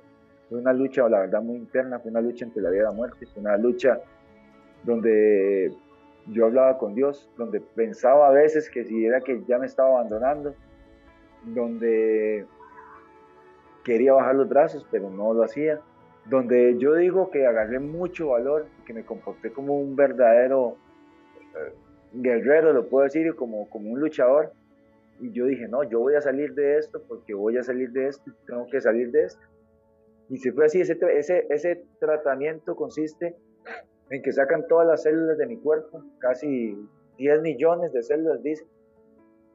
una lucha, la verdad, muy interna, fue una lucha entre la vida y la muerte, fue una lucha donde yo hablaba con Dios, donde pensaba a veces que si era que ya me estaba abandonando, donde quería bajar los brazos, pero no lo hacía donde yo digo que agarré mucho valor, que me comporté como un verdadero eh, guerrero, lo puedo decir, como, como un luchador. Y yo dije, no, yo voy a salir de esto porque voy a salir de esto, tengo que salir de esto. Y si fue así, ese, ese, ese tratamiento consiste en que sacan todas las células de mi cuerpo, casi 10 millones de células, dice.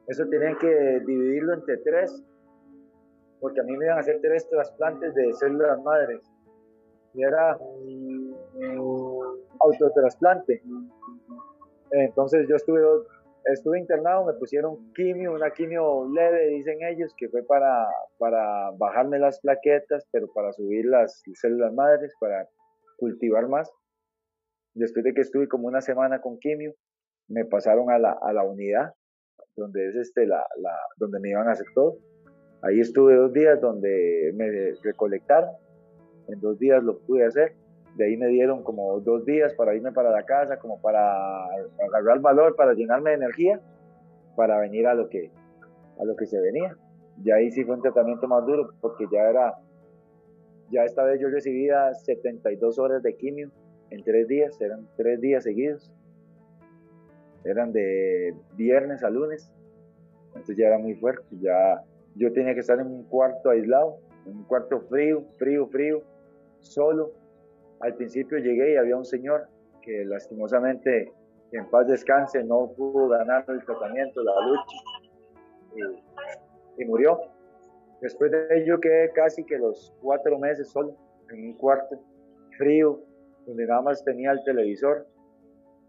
Eso tenían que dividirlo entre tres, porque a mí me iban a hacer tres trasplantes de células madres y era autotrasplante. Entonces yo estuve, estuve internado, me pusieron quimio, una quimio leve, dicen ellos, que fue para, para bajarme las plaquetas, pero para subir las células madres, para cultivar más. Después de que estuve como una semana con quimio, me pasaron a la, a la unidad, donde es este, la, la, donde me iban a hacer todo. Ahí estuve dos días donde me recolectaron en dos días lo pude hacer. De ahí me dieron como dos días para irme para la casa, como para agarrar valor, para llenarme de energía, para venir a lo que, a lo que se venía. Y ahí sí fue un tratamiento más duro, porque ya era, ya esta vez yo recibía 72 horas de quimio en tres días, eran tres días seguidos. Eran de viernes a lunes, entonces ya era muy fuerte, ya yo tenía que estar en un cuarto aislado, en un cuarto frío, frío, frío, solo. Al principio llegué y había un señor que lastimosamente, en paz descanse, no pudo ganar el tratamiento, la lucha, y, murió. Después de ello quedé casi que los cuatro meses solo, en un cuarto frío, donde nada más tenía el televisor,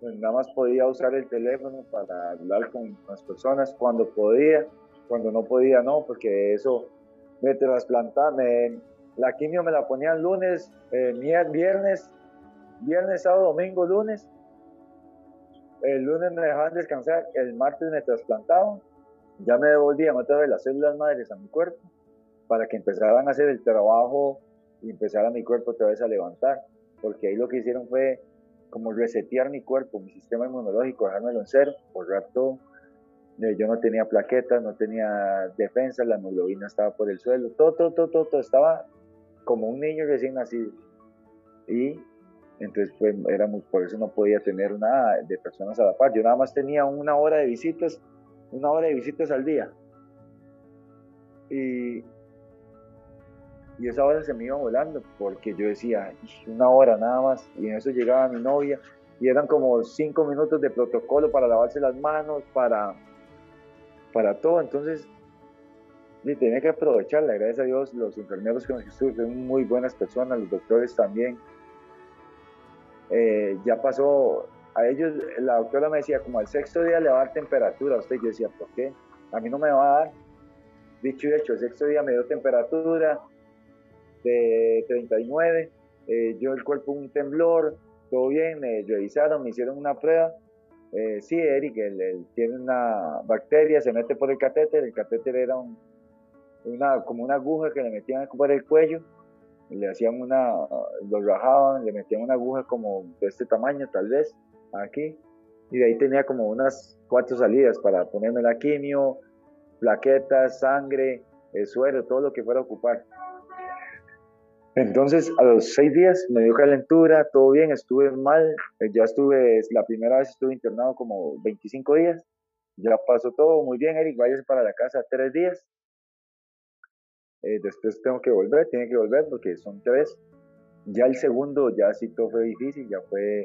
donde nada más podía usar el teléfono para hablar con las personas cuando podía, cuando no podía no, porque eso me trasplantaba, me, la quimio me la ponían lunes, eh, viernes, viernes, sábado, domingo, lunes. El lunes me dejaban descansar, el martes me trasplantaban. Ya me devolvían otra vez las células madres a mi cuerpo para que empezaran a hacer el trabajo y empezara mi cuerpo otra vez a levantar. Porque ahí lo que hicieron fue como resetear mi cuerpo, mi sistema inmunológico, dejármelo en cero, borrar todo eh, yo no tenía plaquetas, no tenía defensa, la hemoglobina estaba por el suelo, todo, todo, todo, todo, estaba como un niño recién nacido. Y entonces pues éramos, por eso no podía tener nada de personas a la par. Yo nada más tenía una hora de visitas, una hora de visitas al día. Y, y esa hora se me iba volando porque yo decía, una hora nada más. Y en eso llegaba mi novia y eran como cinco minutos de protocolo para lavarse las manos, para, para todo. Entonces y tenía que aprovecharla. Gracias a Dios, los enfermeros que nos son muy buenas personas, los doctores también. eh, ya pasó, a ellos, la doctora me decía, como al sexto día le va a dar temperatura a usted. Yo decía, ¿por qué? A mí no me va a dar. Dicho y hecho, el sexto día me dio temperatura de 39, eh, yo el cuerpo un temblor, todo bien, me revisaron, me hicieron una prueba. Eh, sí, Eric, él, tiene una bacteria, se mete por el catéter, el catéter era una, como una aguja que le metían por el cuello, le hacían una, lo rajaban, le metían una aguja como de este tamaño tal vez, aquí, y de ahí tenía como unas cuatro salidas para ponerme la quimio, plaquetas, sangre, el suero, todo lo que fuera a ocupar. Entonces, a los seis días me dio calentura, todo bien, estuve mal, eh, ya estuve, la primera vez estuve internado como 25 días, ya pasó todo muy bien, Eric, váyase para la casa tres días, eh, después tengo que volver, tiene que volver porque son tres, ya el segundo, ya sí todo fue difícil, ya fue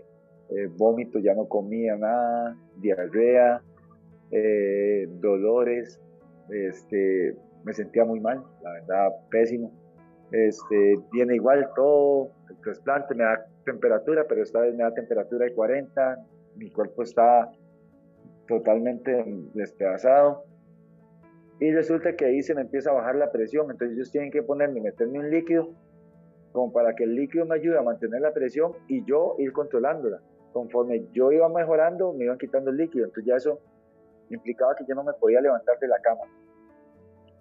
eh, vómito, ya no comía nada, diarrea, dolores, este, me sentía muy mal, la verdad, pésimo este, viene igual todo, el trasplante me da temperatura, pero esta vez me da temperatura de 40, mi cuerpo está totalmente despedazado. Y resulta que ahí se me empieza a bajar la presión, entonces ellos tienen que ponerme, meterme un líquido, como para que el líquido me ayude a mantener la presión y yo ir controlándola. Conforme yo iba mejorando, me iban quitando el líquido, entonces ya eso implicaba que yo no me podía levantar de la cama.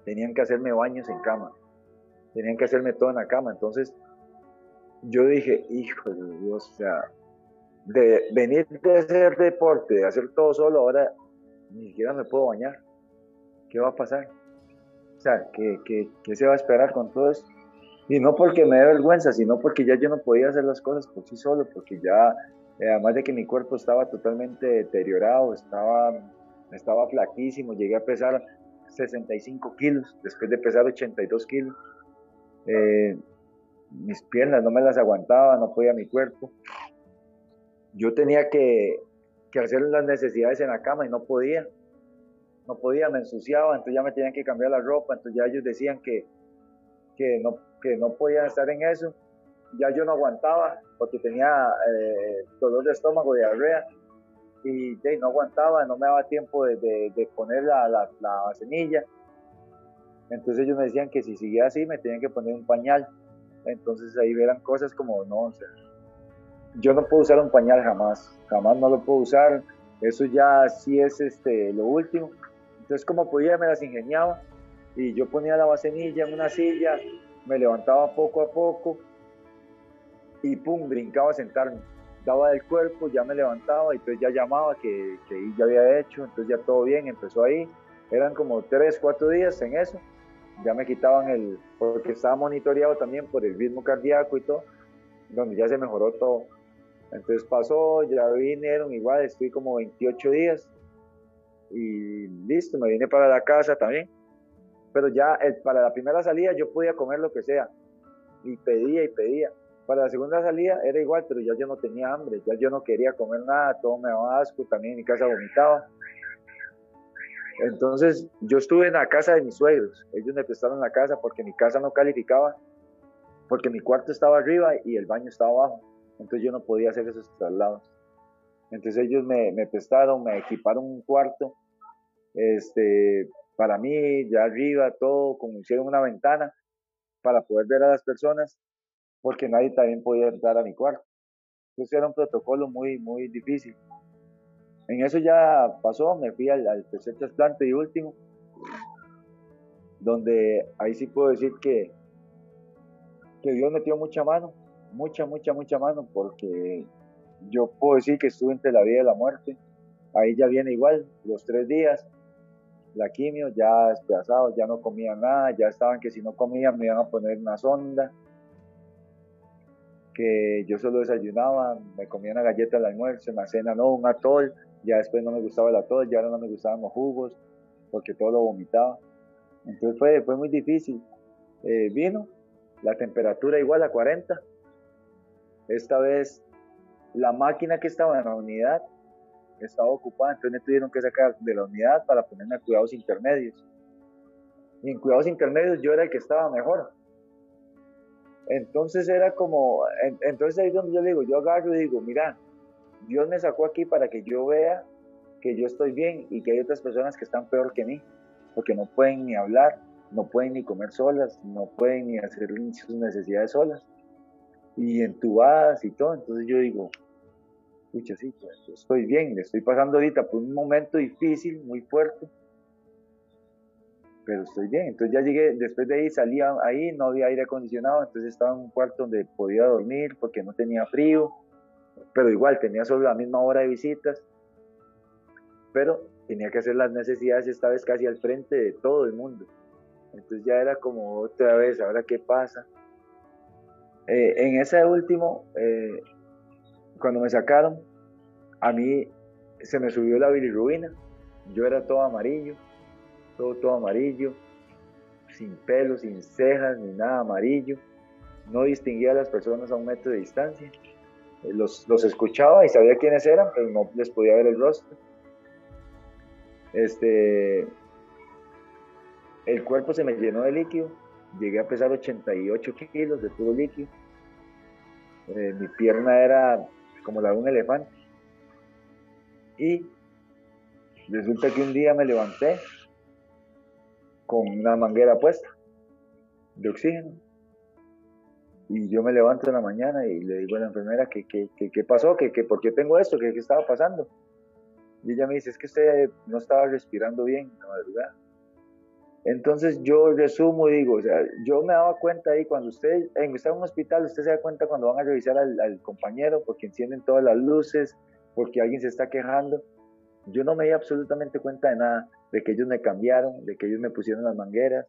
Tenían que hacerme baños en cama tenían que hacerme todo en la cama. Entonces yo dije, hijo de Dios, o sea, de venir de hacer deporte, de hacer todo solo, ahora ni siquiera me puedo bañar. ¿Qué va a pasar? O sea, ¿qué, qué, se va a esperar con todo esto? Y no porque me dé vergüenza, sino porque ya yo no podía hacer las cosas por sí solo, porque ya, eh, además de que mi cuerpo estaba totalmente deteriorado, estaba, estaba flaquísimo, llegué a pesar 65 kilos, después de pesar 82 kilos. Eh, mis piernas no me las aguantaba, no podía mi cuerpo. Yo tenía que, que, hacer las necesidades en la cama y no podía. No podía, me ensuciaba, entonces ya me tenían que cambiar la ropa, entonces ya ellos decían que, que, no, que no podían estar en eso. Ya yo no aguantaba porque tenía eh, dolor de estómago, diarrea, y no aguantaba, no me daba tiempo de, de, poner la, la, la vasenilla entonces ellos me decían que si seguía así me tenían que poner un pañal. Entonces ahí verán cosas como, no, o yo no puedo usar un pañal jamás, jamás no lo puedo usar. Eso ya sí es este, lo último. Entonces como podía me las ingeniaba y yo ponía la vasenilla en una silla, me levantaba poco a poco y pum, brincaba a sentarme. Daba del cuerpo, ya me levantaba y entonces ya llamaba que, que ya había hecho, entonces ya todo bien, empezó ahí. Eran como tres, cuatro días en eso ya me quitaban el, porque estaba monitoreado también por el ritmo cardíaco y todo, donde ya se mejoró todo. Entonces pasó, ya vinieron igual, estoy como 28 días y listo, me vine para la casa también. Pero ya para la primera salida yo podía comer lo que sea y pedía y pedía. Para la segunda salida era igual, pero ya yo no tenía hambre, ya yo no quería comer nada, todo me daba asco, también en mi casa vomitaba. Entonces yo estuve en la casa de mis suegros, ellos me prestaron la casa porque mi casa no calificaba, porque mi cuarto estaba arriba y el baño estaba abajo, entonces yo no podía hacer esos traslados. Entonces ellos me, prestaron, me equiparon un cuarto, este, para mí, ya arriba, todo, como hicieron una ventana para poder ver a las personas, porque nadie también podía entrar a mi cuarto. Entonces era un protocolo muy, muy difícil. En eso ya pasó, me fui al, tercer trasplante y último, donde ahí sí puedo decir que, que Dios metió mucha mano, mucha, mucha, mucha mano, porque yo puedo decir que estuve entre la vida y la muerte. Ahí ya viene igual, los tres días, la quimio, ya despedazado, ya no comía nada, ya estaban que si no comían me iban a poner una sonda, que yo solo desayunaba, me comía una galleta al almuerzo, una cena no, un atol, ya después no me gustaba el atol, ya no me gustaban los jugos, porque todo lo vomitaba. Entonces fue, fue muy difícil. Eh, vino, la temperatura igual a 40. Esta vez la máquina que estaba en la unidad estaba ocupada, entonces me tuvieron que sacar de la unidad para ponerme a cuidados intermedios. Y en cuidados intermedios yo era el que estaba mejor. Entonces era como, entonces ahí es donde yo digo, yo agarro y digo, mira, Dios me sacó aquí para que yo vea que yo estoy bien y que hay otras personas que están peor que mí, porque no pueden ni hablar, no pueden ni comer solas, no pueden ni hacer sus necesidades solas, y entubadas y todo. Entonces yo digo, escucha, sí, pues, estoy bien, le estoy pasando ahorita por un momento difícil, muy fuerte, pero estoy bien. Entonces ya llegué, después de ahí salía ahí, no había aire acondicionado, entonces estaba en un cuarto donde podía dormir porque no tenía frío, pero igual tenía solo la misma hora de visitas, pero tenía que hacer las necesidades esta vez casi al frente de todo el mundo. Entonces ya era como otra vez, ahora qué pasa. Eh, en ese último, eh, cuando me sacaron, a mí se me subió la bilirrubina. Yo era todo amarillo, todo, todo amarillo, sin pelo, sin cejas, ni nada amarillo. No distinguía a las personas a un metro de distancia. Eh, los, los escuchaba y sabía quiénes eran, pero no les podía ver el rostro. Este, el cuerpo se me llenó de líquido, llegué a pesar 88 kilos de puro líquido. Eh, mi pierna era como la de un elefante. Y resulta que un día me levanté con una manguera puesta de oxígeno. Y yo me levanto en la mañana y le digo a la enfermera que qué pasó, que, que por qué tengo esto, que qué estaba pasando. Y ella me dice, es que usted no estaba respirando bien en la madrugada. Entonces yo resumo y digo, o sea, yo me daba cuenta ahí cuando usted en, está en un hospital, usted se da cuenta cuando van a revisar al, compañero porque encienden todas las luces, porque alguien se está quejando. Yo no me di absolutamente cuenta de nada, de que ellos me cambiaron, de que ellos me pusieron las mangueras,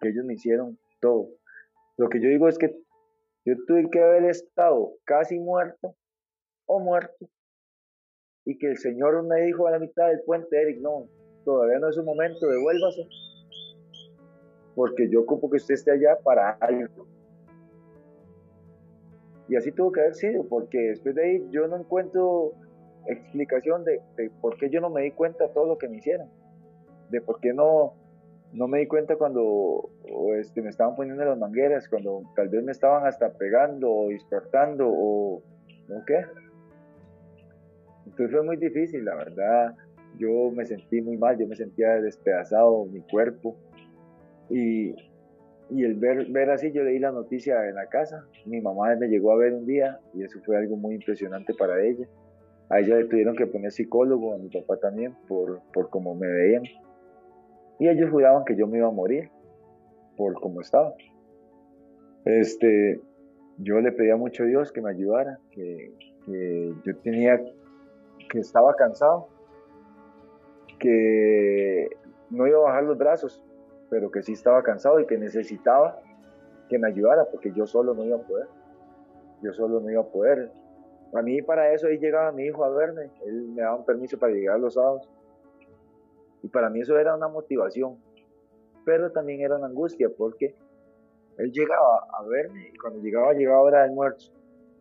que ellos me hicieron todo. Lo que yo digo es que yo tuve que haber estado casi muerto o muerto y que el Señor me dijo a la mitad del puente, Eric, no, todavía no es un momento, devuélvase porque yo ocupo que usted esté allá para algo. Y así tuvo que haber sido, porque después de ahí yo no encuentro explicación de, por qué yo no me di cuenta de todo lo que me hicieron, de por qué no, no me di cuenta cuando este, me estaban poniendo las mangueras, cuando tal vez me estaban hasta pegando o despertando o, ¿no qué? Entonces fue muy difícil, la verdad. Yo me sentí muy mal, yo me sentía despedazado, mi cuerpo. Y, el ver, ver así, yo leí la noticia en la casa. Mi mamá me llegó a ver un día y eso fue algo muy impresionante para ella. A ella le tuvieron que poner psicólogo, a mi papá también, por, por cómo me veían. Y ellos juraban que yo me iba a morir por cómo estaba. Este, yo le pedía mucho a Dios que me ayudara, que, que yo tenía, que estaba cansado, que no iba a bajar los brazos, pero que sí estaba cansado y que necesitaba que me ayudara porque yo solo no iba a poder. Yo solo no iba a poder. A mí para eso ahí llegaba mi hijo a verme, él me daba un permiso para llegar los sábados. Y para mí eso era una motivación, pero también era una angustia porque él llegaba a verme y cuando llegaba llegaba hora de almuerzo.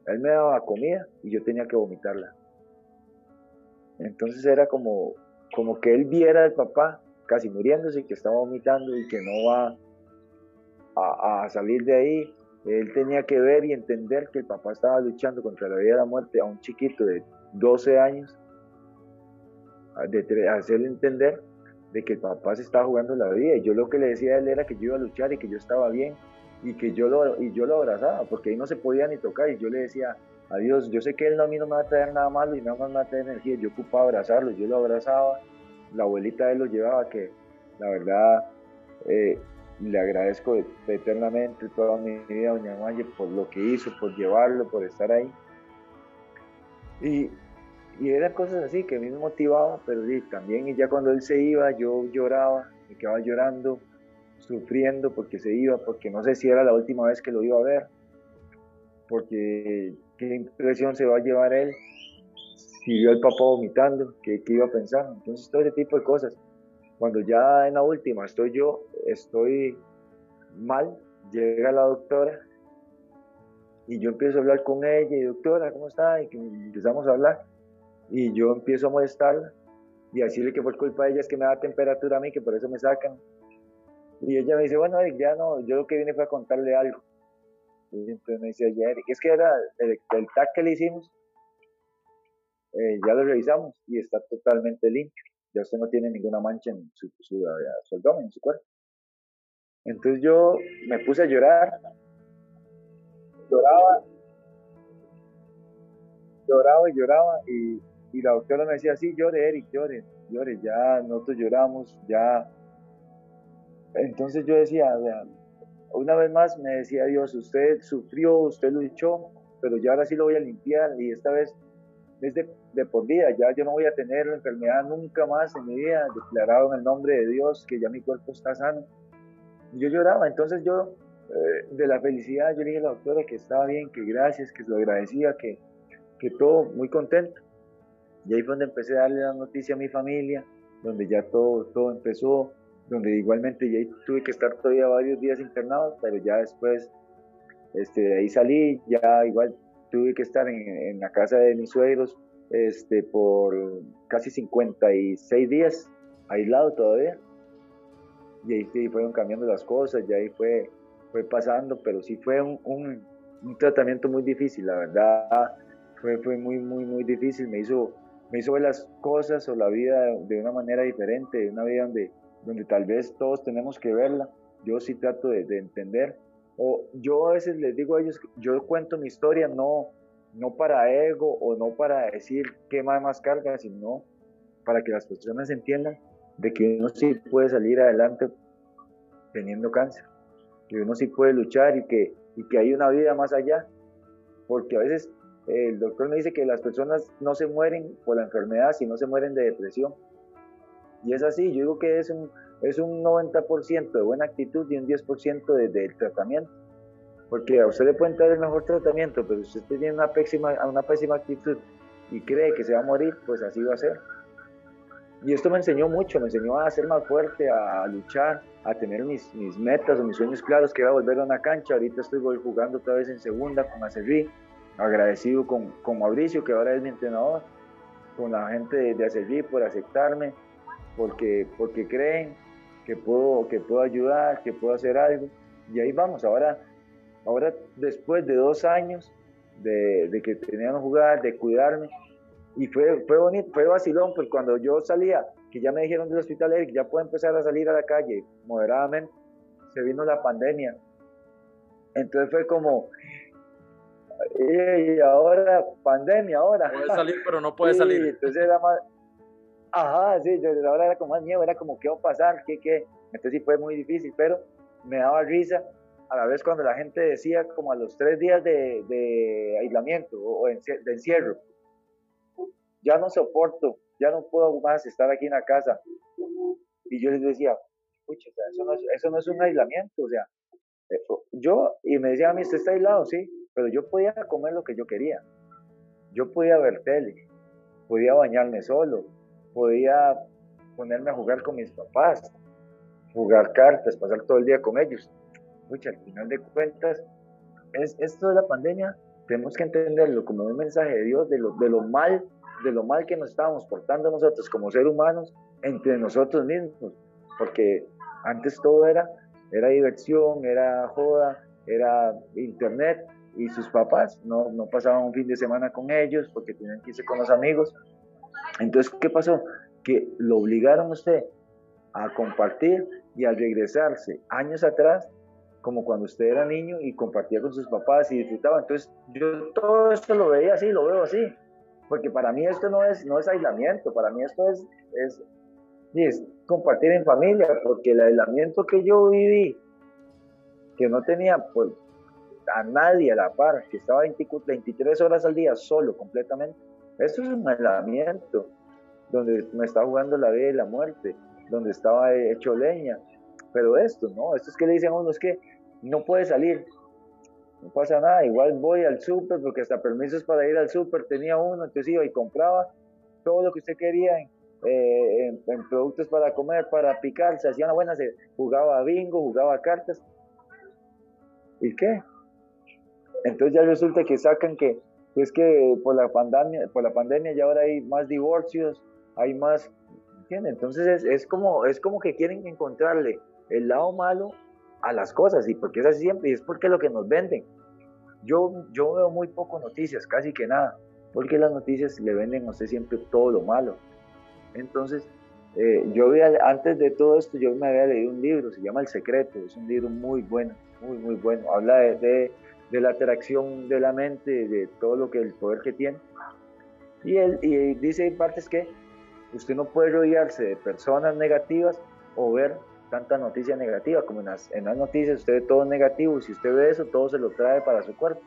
Él me daba comida y yo tenía que vomitarla. Entonces era como, como que él viera al papá casi muriéndose, que estaba vomitando y que no va a, salir de ahí. Él tenía que ver y entender que el papá estaba luchando contra la vida y la muerte a un chiquito de 12 años, de hacerle entender de que el papá se estaba jugando la vida. Y yo lo que le decía a él era que yo iba a luchar y que yo estaba bien y que yo lo, y yo lo abrazaba, porque ahí no se podía ni tocar. Y yo le decía, adiós, yo sé que él a mí no me va a traer nada malo y nada más me va a traer energía. Yo ocupaba abrazarlo, yo lo abrazaba la abuelita de él lo llevaba, que la verdad eh, le agradezco eternamente toda mi vida Doña Maye por lo que hizo, por llevarlo, por estar ahí. Y, y eran cosas así que a mí me motivaban, pero también ya cuando él se iba, yo lloraba, me quedaba llorando, sufriendo porque se iba, porque no sé si era la última vez que lo iba a ver, porque qué impresión se va a llevar él si vio al papá vomitando, ¿qué, iba a pensar? Entonces todo ese tipo de cosas. Cuando ya en la última estoy yo, estoy mal, llega la doctora y yo empiezo a hablar con ella y doctora, ¿cómo está? Y empezamos a hablar y yo empiezo a molestarla y decirle que por culpa de ella es que me da temperatura a mí, que por eso me sacan. Y ella me dice, bueno, ya no, yo lo que vine fue a contarle algo. Y entonces me decía, ya, es que era el, el TAC que le hicimos, eh, ya lo revisamos y está totalmente limpio. Ya usted no tiene ninguna mancha en su, su, abdomen, en su cuerpo. Entonces yo me puse a llorar, lloraba, lloraba y lloraba y, y la doctora me decía, sí, llore, Eric, llore, llore, ya nosotros lloramos, ya. Entonces yo decía, una vez más me decía Dios, usted sufrió, usted luchó, pero ya ahora sí lo voy a limpiar y esta vez es de, por vida, ya yo no voy a tener la enfermedad nunca más en mi vida, declarado en el nombre de Dios que ya mi cuerpo está sano. Yo lloraba, entonces yo eh, de la felicidad, yo le dije a la doctora que estaba bien, que gracias, que se lo agradecía, que, que todo muy contento. Y ahí fue donde empecé a darle la noticia a mi familia, donde ya todo, todo empezó, donde igualmente ya tuve que estar todavía varios días internado, pero ya después este, de ahí salí, ya igual tuve que estar en, la casa de mis suegros este, por casi 56 días, aislado todavía. Y ahí sí fueron cambiando las cosas, y ahí fue, fue pasando, pero sí fue un, un, un tratamiento muy difícil, la verdad, fue, fue muy, muy, muy difícil, me hizo, me hizo ver las cosas o la vida de una manera diferente, de una vida donde, donde tal vez todos tenemos que verla, yo sí trato de, de entender. O yo a veces les digo a ellos, yo cuento mi historia no, no para ego o no para decir qué más más carga, sino para que las personas entiendan de que uno sí puede salir adelante teniendo cáncer, que uno sí puede luchar y que, y que hay una vida más allá, porque a veces el doctor me dice que las personas no se mueren por la enfermedad, sino se mueren de depresión. Y es así, yo digo que es un, es un 90% de buena actitud y un 10% del de, de tratamiento. Porque a usted le pueden dar el mejor tratamiento, pero si usted tiene una pésima, una pésima actitud y cree que se va a morir, pues así va a ser. Y esto me enseñó mucho, me enseñó a ser más fuerte, a, luchar, a tener mis, mis, metas o mis sueños claros, que iba a volver a una cancha. Ahorita estoy jugando otra vez en segunda con Acerrí, agradecido con, con Mauricio, que ahora es mi entrenador, con la gente de, de por aceptarme, porque, porque creen que puedo, que puedo ayudar, que puedo hacer algo. Y ahí vamos, ahora, ahora después de dos años de, de que teníamos que jugar, de cuidarme, y fue, fue bonito, fue vacilón, porque cuando yo salía, que ya me dijeron del hospital, Eric, ya puedo empezar a salir a la calle moderadamente, se vino la pandemia. Entonces fue como, y ahora, pandemia, ahora. Puede salir, pero no puede salir. Sí, entonces era más, Ajá, sí, ahora era como más miedo, era como, ¿qué va a pasar? ¿Qué, qué? Entonces sí fue muy difícil, pero me daba risa a la vez cuando la gente decía como a los tres días de, aislamiento o de encierro, ya no soporto, ya no puedo más estar aquí en la casa. Y yo les decía, pucha, eso no es, eso no es un aislamiento, o sea, yo, y me decían a mí, usted está aislado, sí, pero yo podía comer lo que yo quería, yo podía ver tele, podía bañarme solo, podía ponerme a jugar con mis papás, jugar cartas, pasar todo el día con ellos. Pucha, al final de cuentas, es, esto de la pandemia tenemos que entenderlo como un mensaje de Dios de lo, de lo mal, de lo mal que nos estábamos portando nosotros como seres humanos entre nosotros mismos, porque antes todo era, era diversión, era joda, era internet y sus papás no, no pasaban un fin de semana con ellos porque tenían que irse con los amigos entonces, ¿qué pasó? Que lo obligaron a usted a compartir y al regresarse años atrás, como cuando usted era niño y compartía con sus papás y disfrutaba. Entonces, yo todo esto lo veía así, lo veo así, porque para mí esto no es, no es aislamiento, para mí esto es, es, compartir en familia, porque el aislamiento que yo viví, que no tenía pues, a nadie a la par, que estaba 20, 23 horas al día solo completamente, eso es un aislamiento, donde me estaba jugando la vida y la muerte, donde estaba hecho leña. Pero esto, ¿no? Esto es que le dicen a uno, es que no puede salir, no pasa nada, igual voy al súper, porque hasta permisos para ir al súper tenía uno, entonces iba y compraba todo lo que usted quería en, eh, productos para comer, para picar, se hacía una buena, se jugaba bingo, jugaba cartas. ¿Y qué? Entonces ya resulta que sacan que es que por la pandemia, por la pandemia ya ahora hay más divorcios, hay más, ¿entiendes? Entonces es, es, como, es como que quieren encontrarle el lado malo a las cosas, y porque es así siempre, y es porque lo que nos venden. yo, yo veo muy poco noticias, casi que nada, porque las noticias le venden a usted siempre todo lo malo. Entonces, eh, yo había, antes de todo esto, yo me había leído un libro, se llama El Secreto, es un libro muy bueno, muy, muy bueno. Habla de, de, la atracción de la mente, de todo lo que el poder que tiene. Y él y dice en partes que usted no puede rodearse de personas negativas o ver tanta noticia negativa, como en las, en las noticias usted ve todo negativo y si usted ve eso, todo se lo trae para su cuerpo.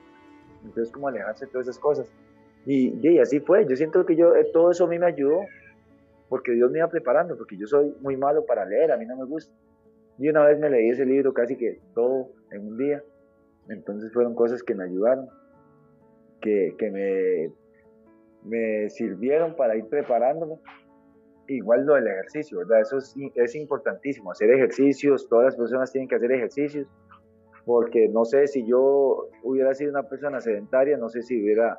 Entonces, como alejarse de todas esas cosas. Y, y así fue, yo siento que yo, eh, todo eso a mí me ayudó, porque Dios me iba preparando, porque yo soy muy malo para leer, a mí no me gusta. Y una vez me leí ese libro casi que todo en un día, entonces fueron cosas que me ayudaron, que, que me, me sirvieron para ir preparándome igual lo del ejercicio, ¿verdad? Eso es, es importantísimo, hacer ejercicios, todas las personas tienen que hacer ejercicios, porque no sé si yo hubiera sido una persona sedentaria, no sé si hubiera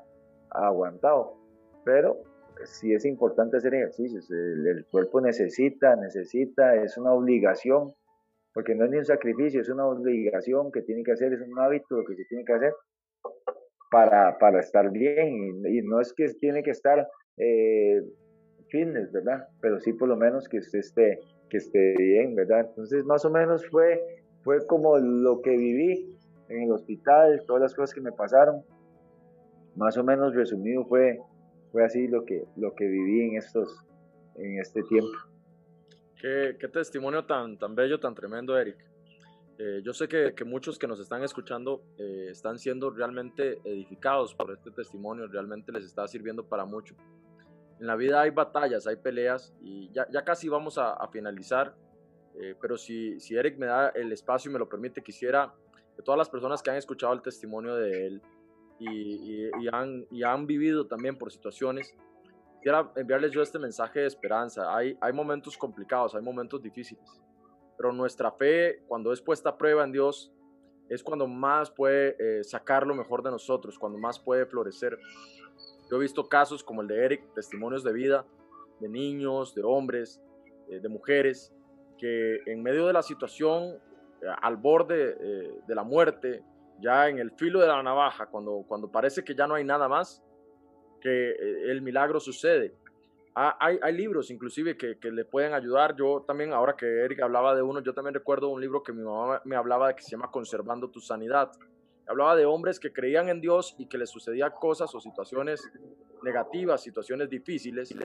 aguantado, pero sí es importante hacer ejercicios, el, cuerpo necesita, necesita, es una obligación, porque no es ni un sacrificio, es una obligación que tiene que hacer, es un hábito que se tiene que hacer para, para estar bien, y, no es que tiene que estar... Eh, fitness, ¿verdad? Pero sí por lo menos que usted esté, que esté bien, ¿verdad? Entonces más o menos fue, fue como lo que viví en el hospital, todas las cosas que me pasaron, más o menos resumido fue, fue así lo que, lo que viví en, estos, en este tiempo. Qué, qué testimonio tan, tan bello, tan tremendo, Eric. Eh, yo sé que, que, muchos que nos están escuchando eh, están siendo realmente edificados por este testimonio, realmente les está sirviendo para mucho. En la vida hay batallas, hay peleas y ya, ya casi vamos a, finalizar. Eh, pero si, si Eric me da el espacio y me lo permite, quisiera que todas las personas que han escuchado el testimonio de él y, y, han, y han vivido también por situaciones, quisiera enviarles yo este mensaje de esperanza. Hay, hay momentos complicados, hay momentos difíciles, pero nuestra fe, cuando es puesta a prueba en Dios, es cuando más puede eh, sacar lo mejor de nosotros, cuando más puede florecer. Yo he visto casos como el de Eric, testimonios de vida de niños, de hombres, eh, de mujeres, que en medio de la situación, eh, al borde eh, de la muerte, ya en el filo de la navaja, cuando, cuando parece que ya no hay nada más, que el milagro sucede. Hay, hay, libros inclusive que, que, le pueden ayudar. Yo también, ahora que Eric hablaba de uno, yo también recuerdo un libro que mi mamá me hablaba de que se llama Conservando tu Sanidad. Hablaba de hombres que creían en Dios y que les sucedían cosas o situaciones negativas, situaciones difíciles,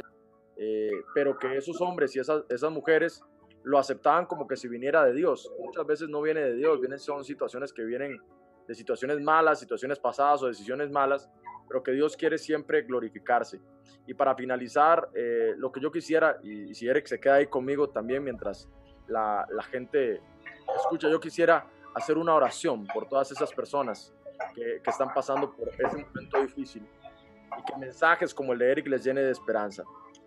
eh, pero que esos hombres y esas, mujeres lo aceptaban como que si viniera de Dios. Muchas veces no viene de Dios, vienen, son situaciones que vienen de situaciones malas, situaciones pasadas o decisiones malas, pero que Dios quiere siempre glorificarse. Y para finalizar, eh, lo que yo quisiera, y, si Eric se queda ahí conmigo también mientras la gente escucha, yo quisiera hacer una oración por todas esas personas que, están pasando por ese momento difícil y que mensajes como el de Eric les llene de esperanza.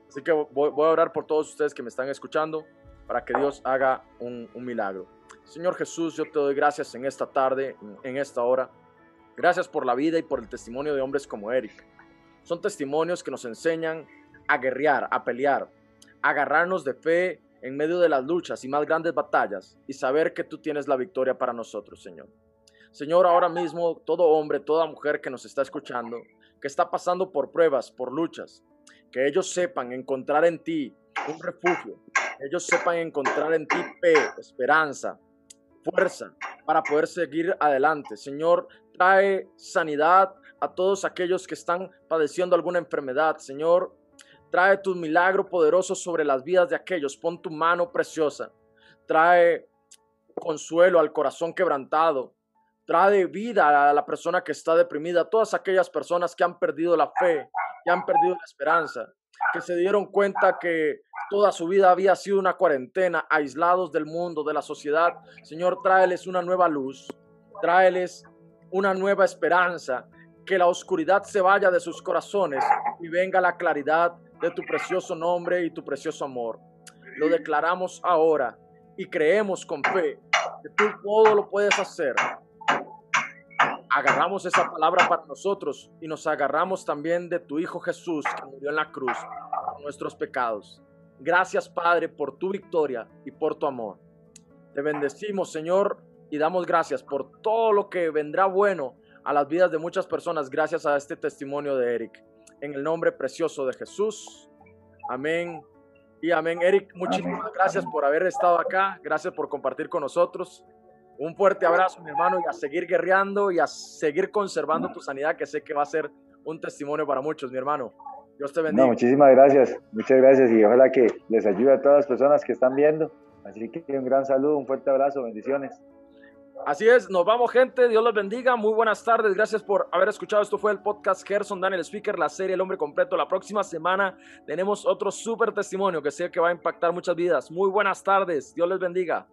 Así que voy, a orar por todos ustedes que me están escuchando para que Dios haga un, milagro. Señor Jesús, yo te doy gracias en esta tarde, en esta hora. Gracias por la vida y por el testimonio de hombres como Eric. Son testimonios que nos enseñan a guerrear, a pelear, a agarrarnos de fe en medio de las luchas y más grandes batallas y saber que tú tienes la victoria para nosotros, Señor. Señor, ahora mismo todo hombre, toda mujer que nos está escuchando, que está pasando por pruebas, por luchas, que ellos sepan encontrar en ti un refugio, ellos sepan encontrar en ti esperanza, fuerza para poder seguir adelante. Señor, trae sanidad a todos aquellos que están padeciendo alguna enfermedad. Señor, Trae tu milagro poderoso sobre las vidas de aquellos. Pon tu mano preciosa. Trae consuelo al corazón quebrantado. Trae vida a la persona que está deprimida. Todas aquellas personas que han perdido la fe, que han perdido la esperanza, que se dieron cuenta que toda su vida había sido una cuarentena, aislados del mundo, de la sociedad. Señor, tráeles una nueva luz. Tráeles una nueva esperanza. Que la oscuridad se vaya de sus corazones y venga la claridad de tu precioso nombre y tu precioso amor. Lo declaramos ahora y creemos con fe que tú todo lo puedes hacer. Agarramos esa palabra para nosotros y nos agarramos también de tu Hijo Jesús que murió en la cruz por nuestros pecados. Gracias Padre por tu victoria y por tu amor. Te bendecimos Señor y damos gracias por todo lo que vendrá bueno a las vidas de muchas personas gracias a este testimonio de Eric. En el nombre precioso de Jesús. Amén. Y amén. Eric, muchísimas gracias por haber estado acá. Gracias por compartir con nosotros. Un fuerte abrazo, mi hermano, y a seguir guerreando y a seguir conservando tu sanidad, que sé que va a ser un testimonio para muchos, mi hermano. Dios te bendiga. No, muchísimas gracias, muchas gracias y ojalá que les ayude a todas las personas que están viendo. Así que un gran saludo, un fuerte abrazo, bendiciones. Así es, nos vamos gente, Dios los bendiga, muy buenas tardes, gracias por haber escuchado, esto fue el podcast Gerson Daniel Speaker, la serie El Hombre Completo, la próxima semana tenemos otro súper testimonio que sé que va a impactar muchas vidas, muy buenas tardes, Dios les bendiga.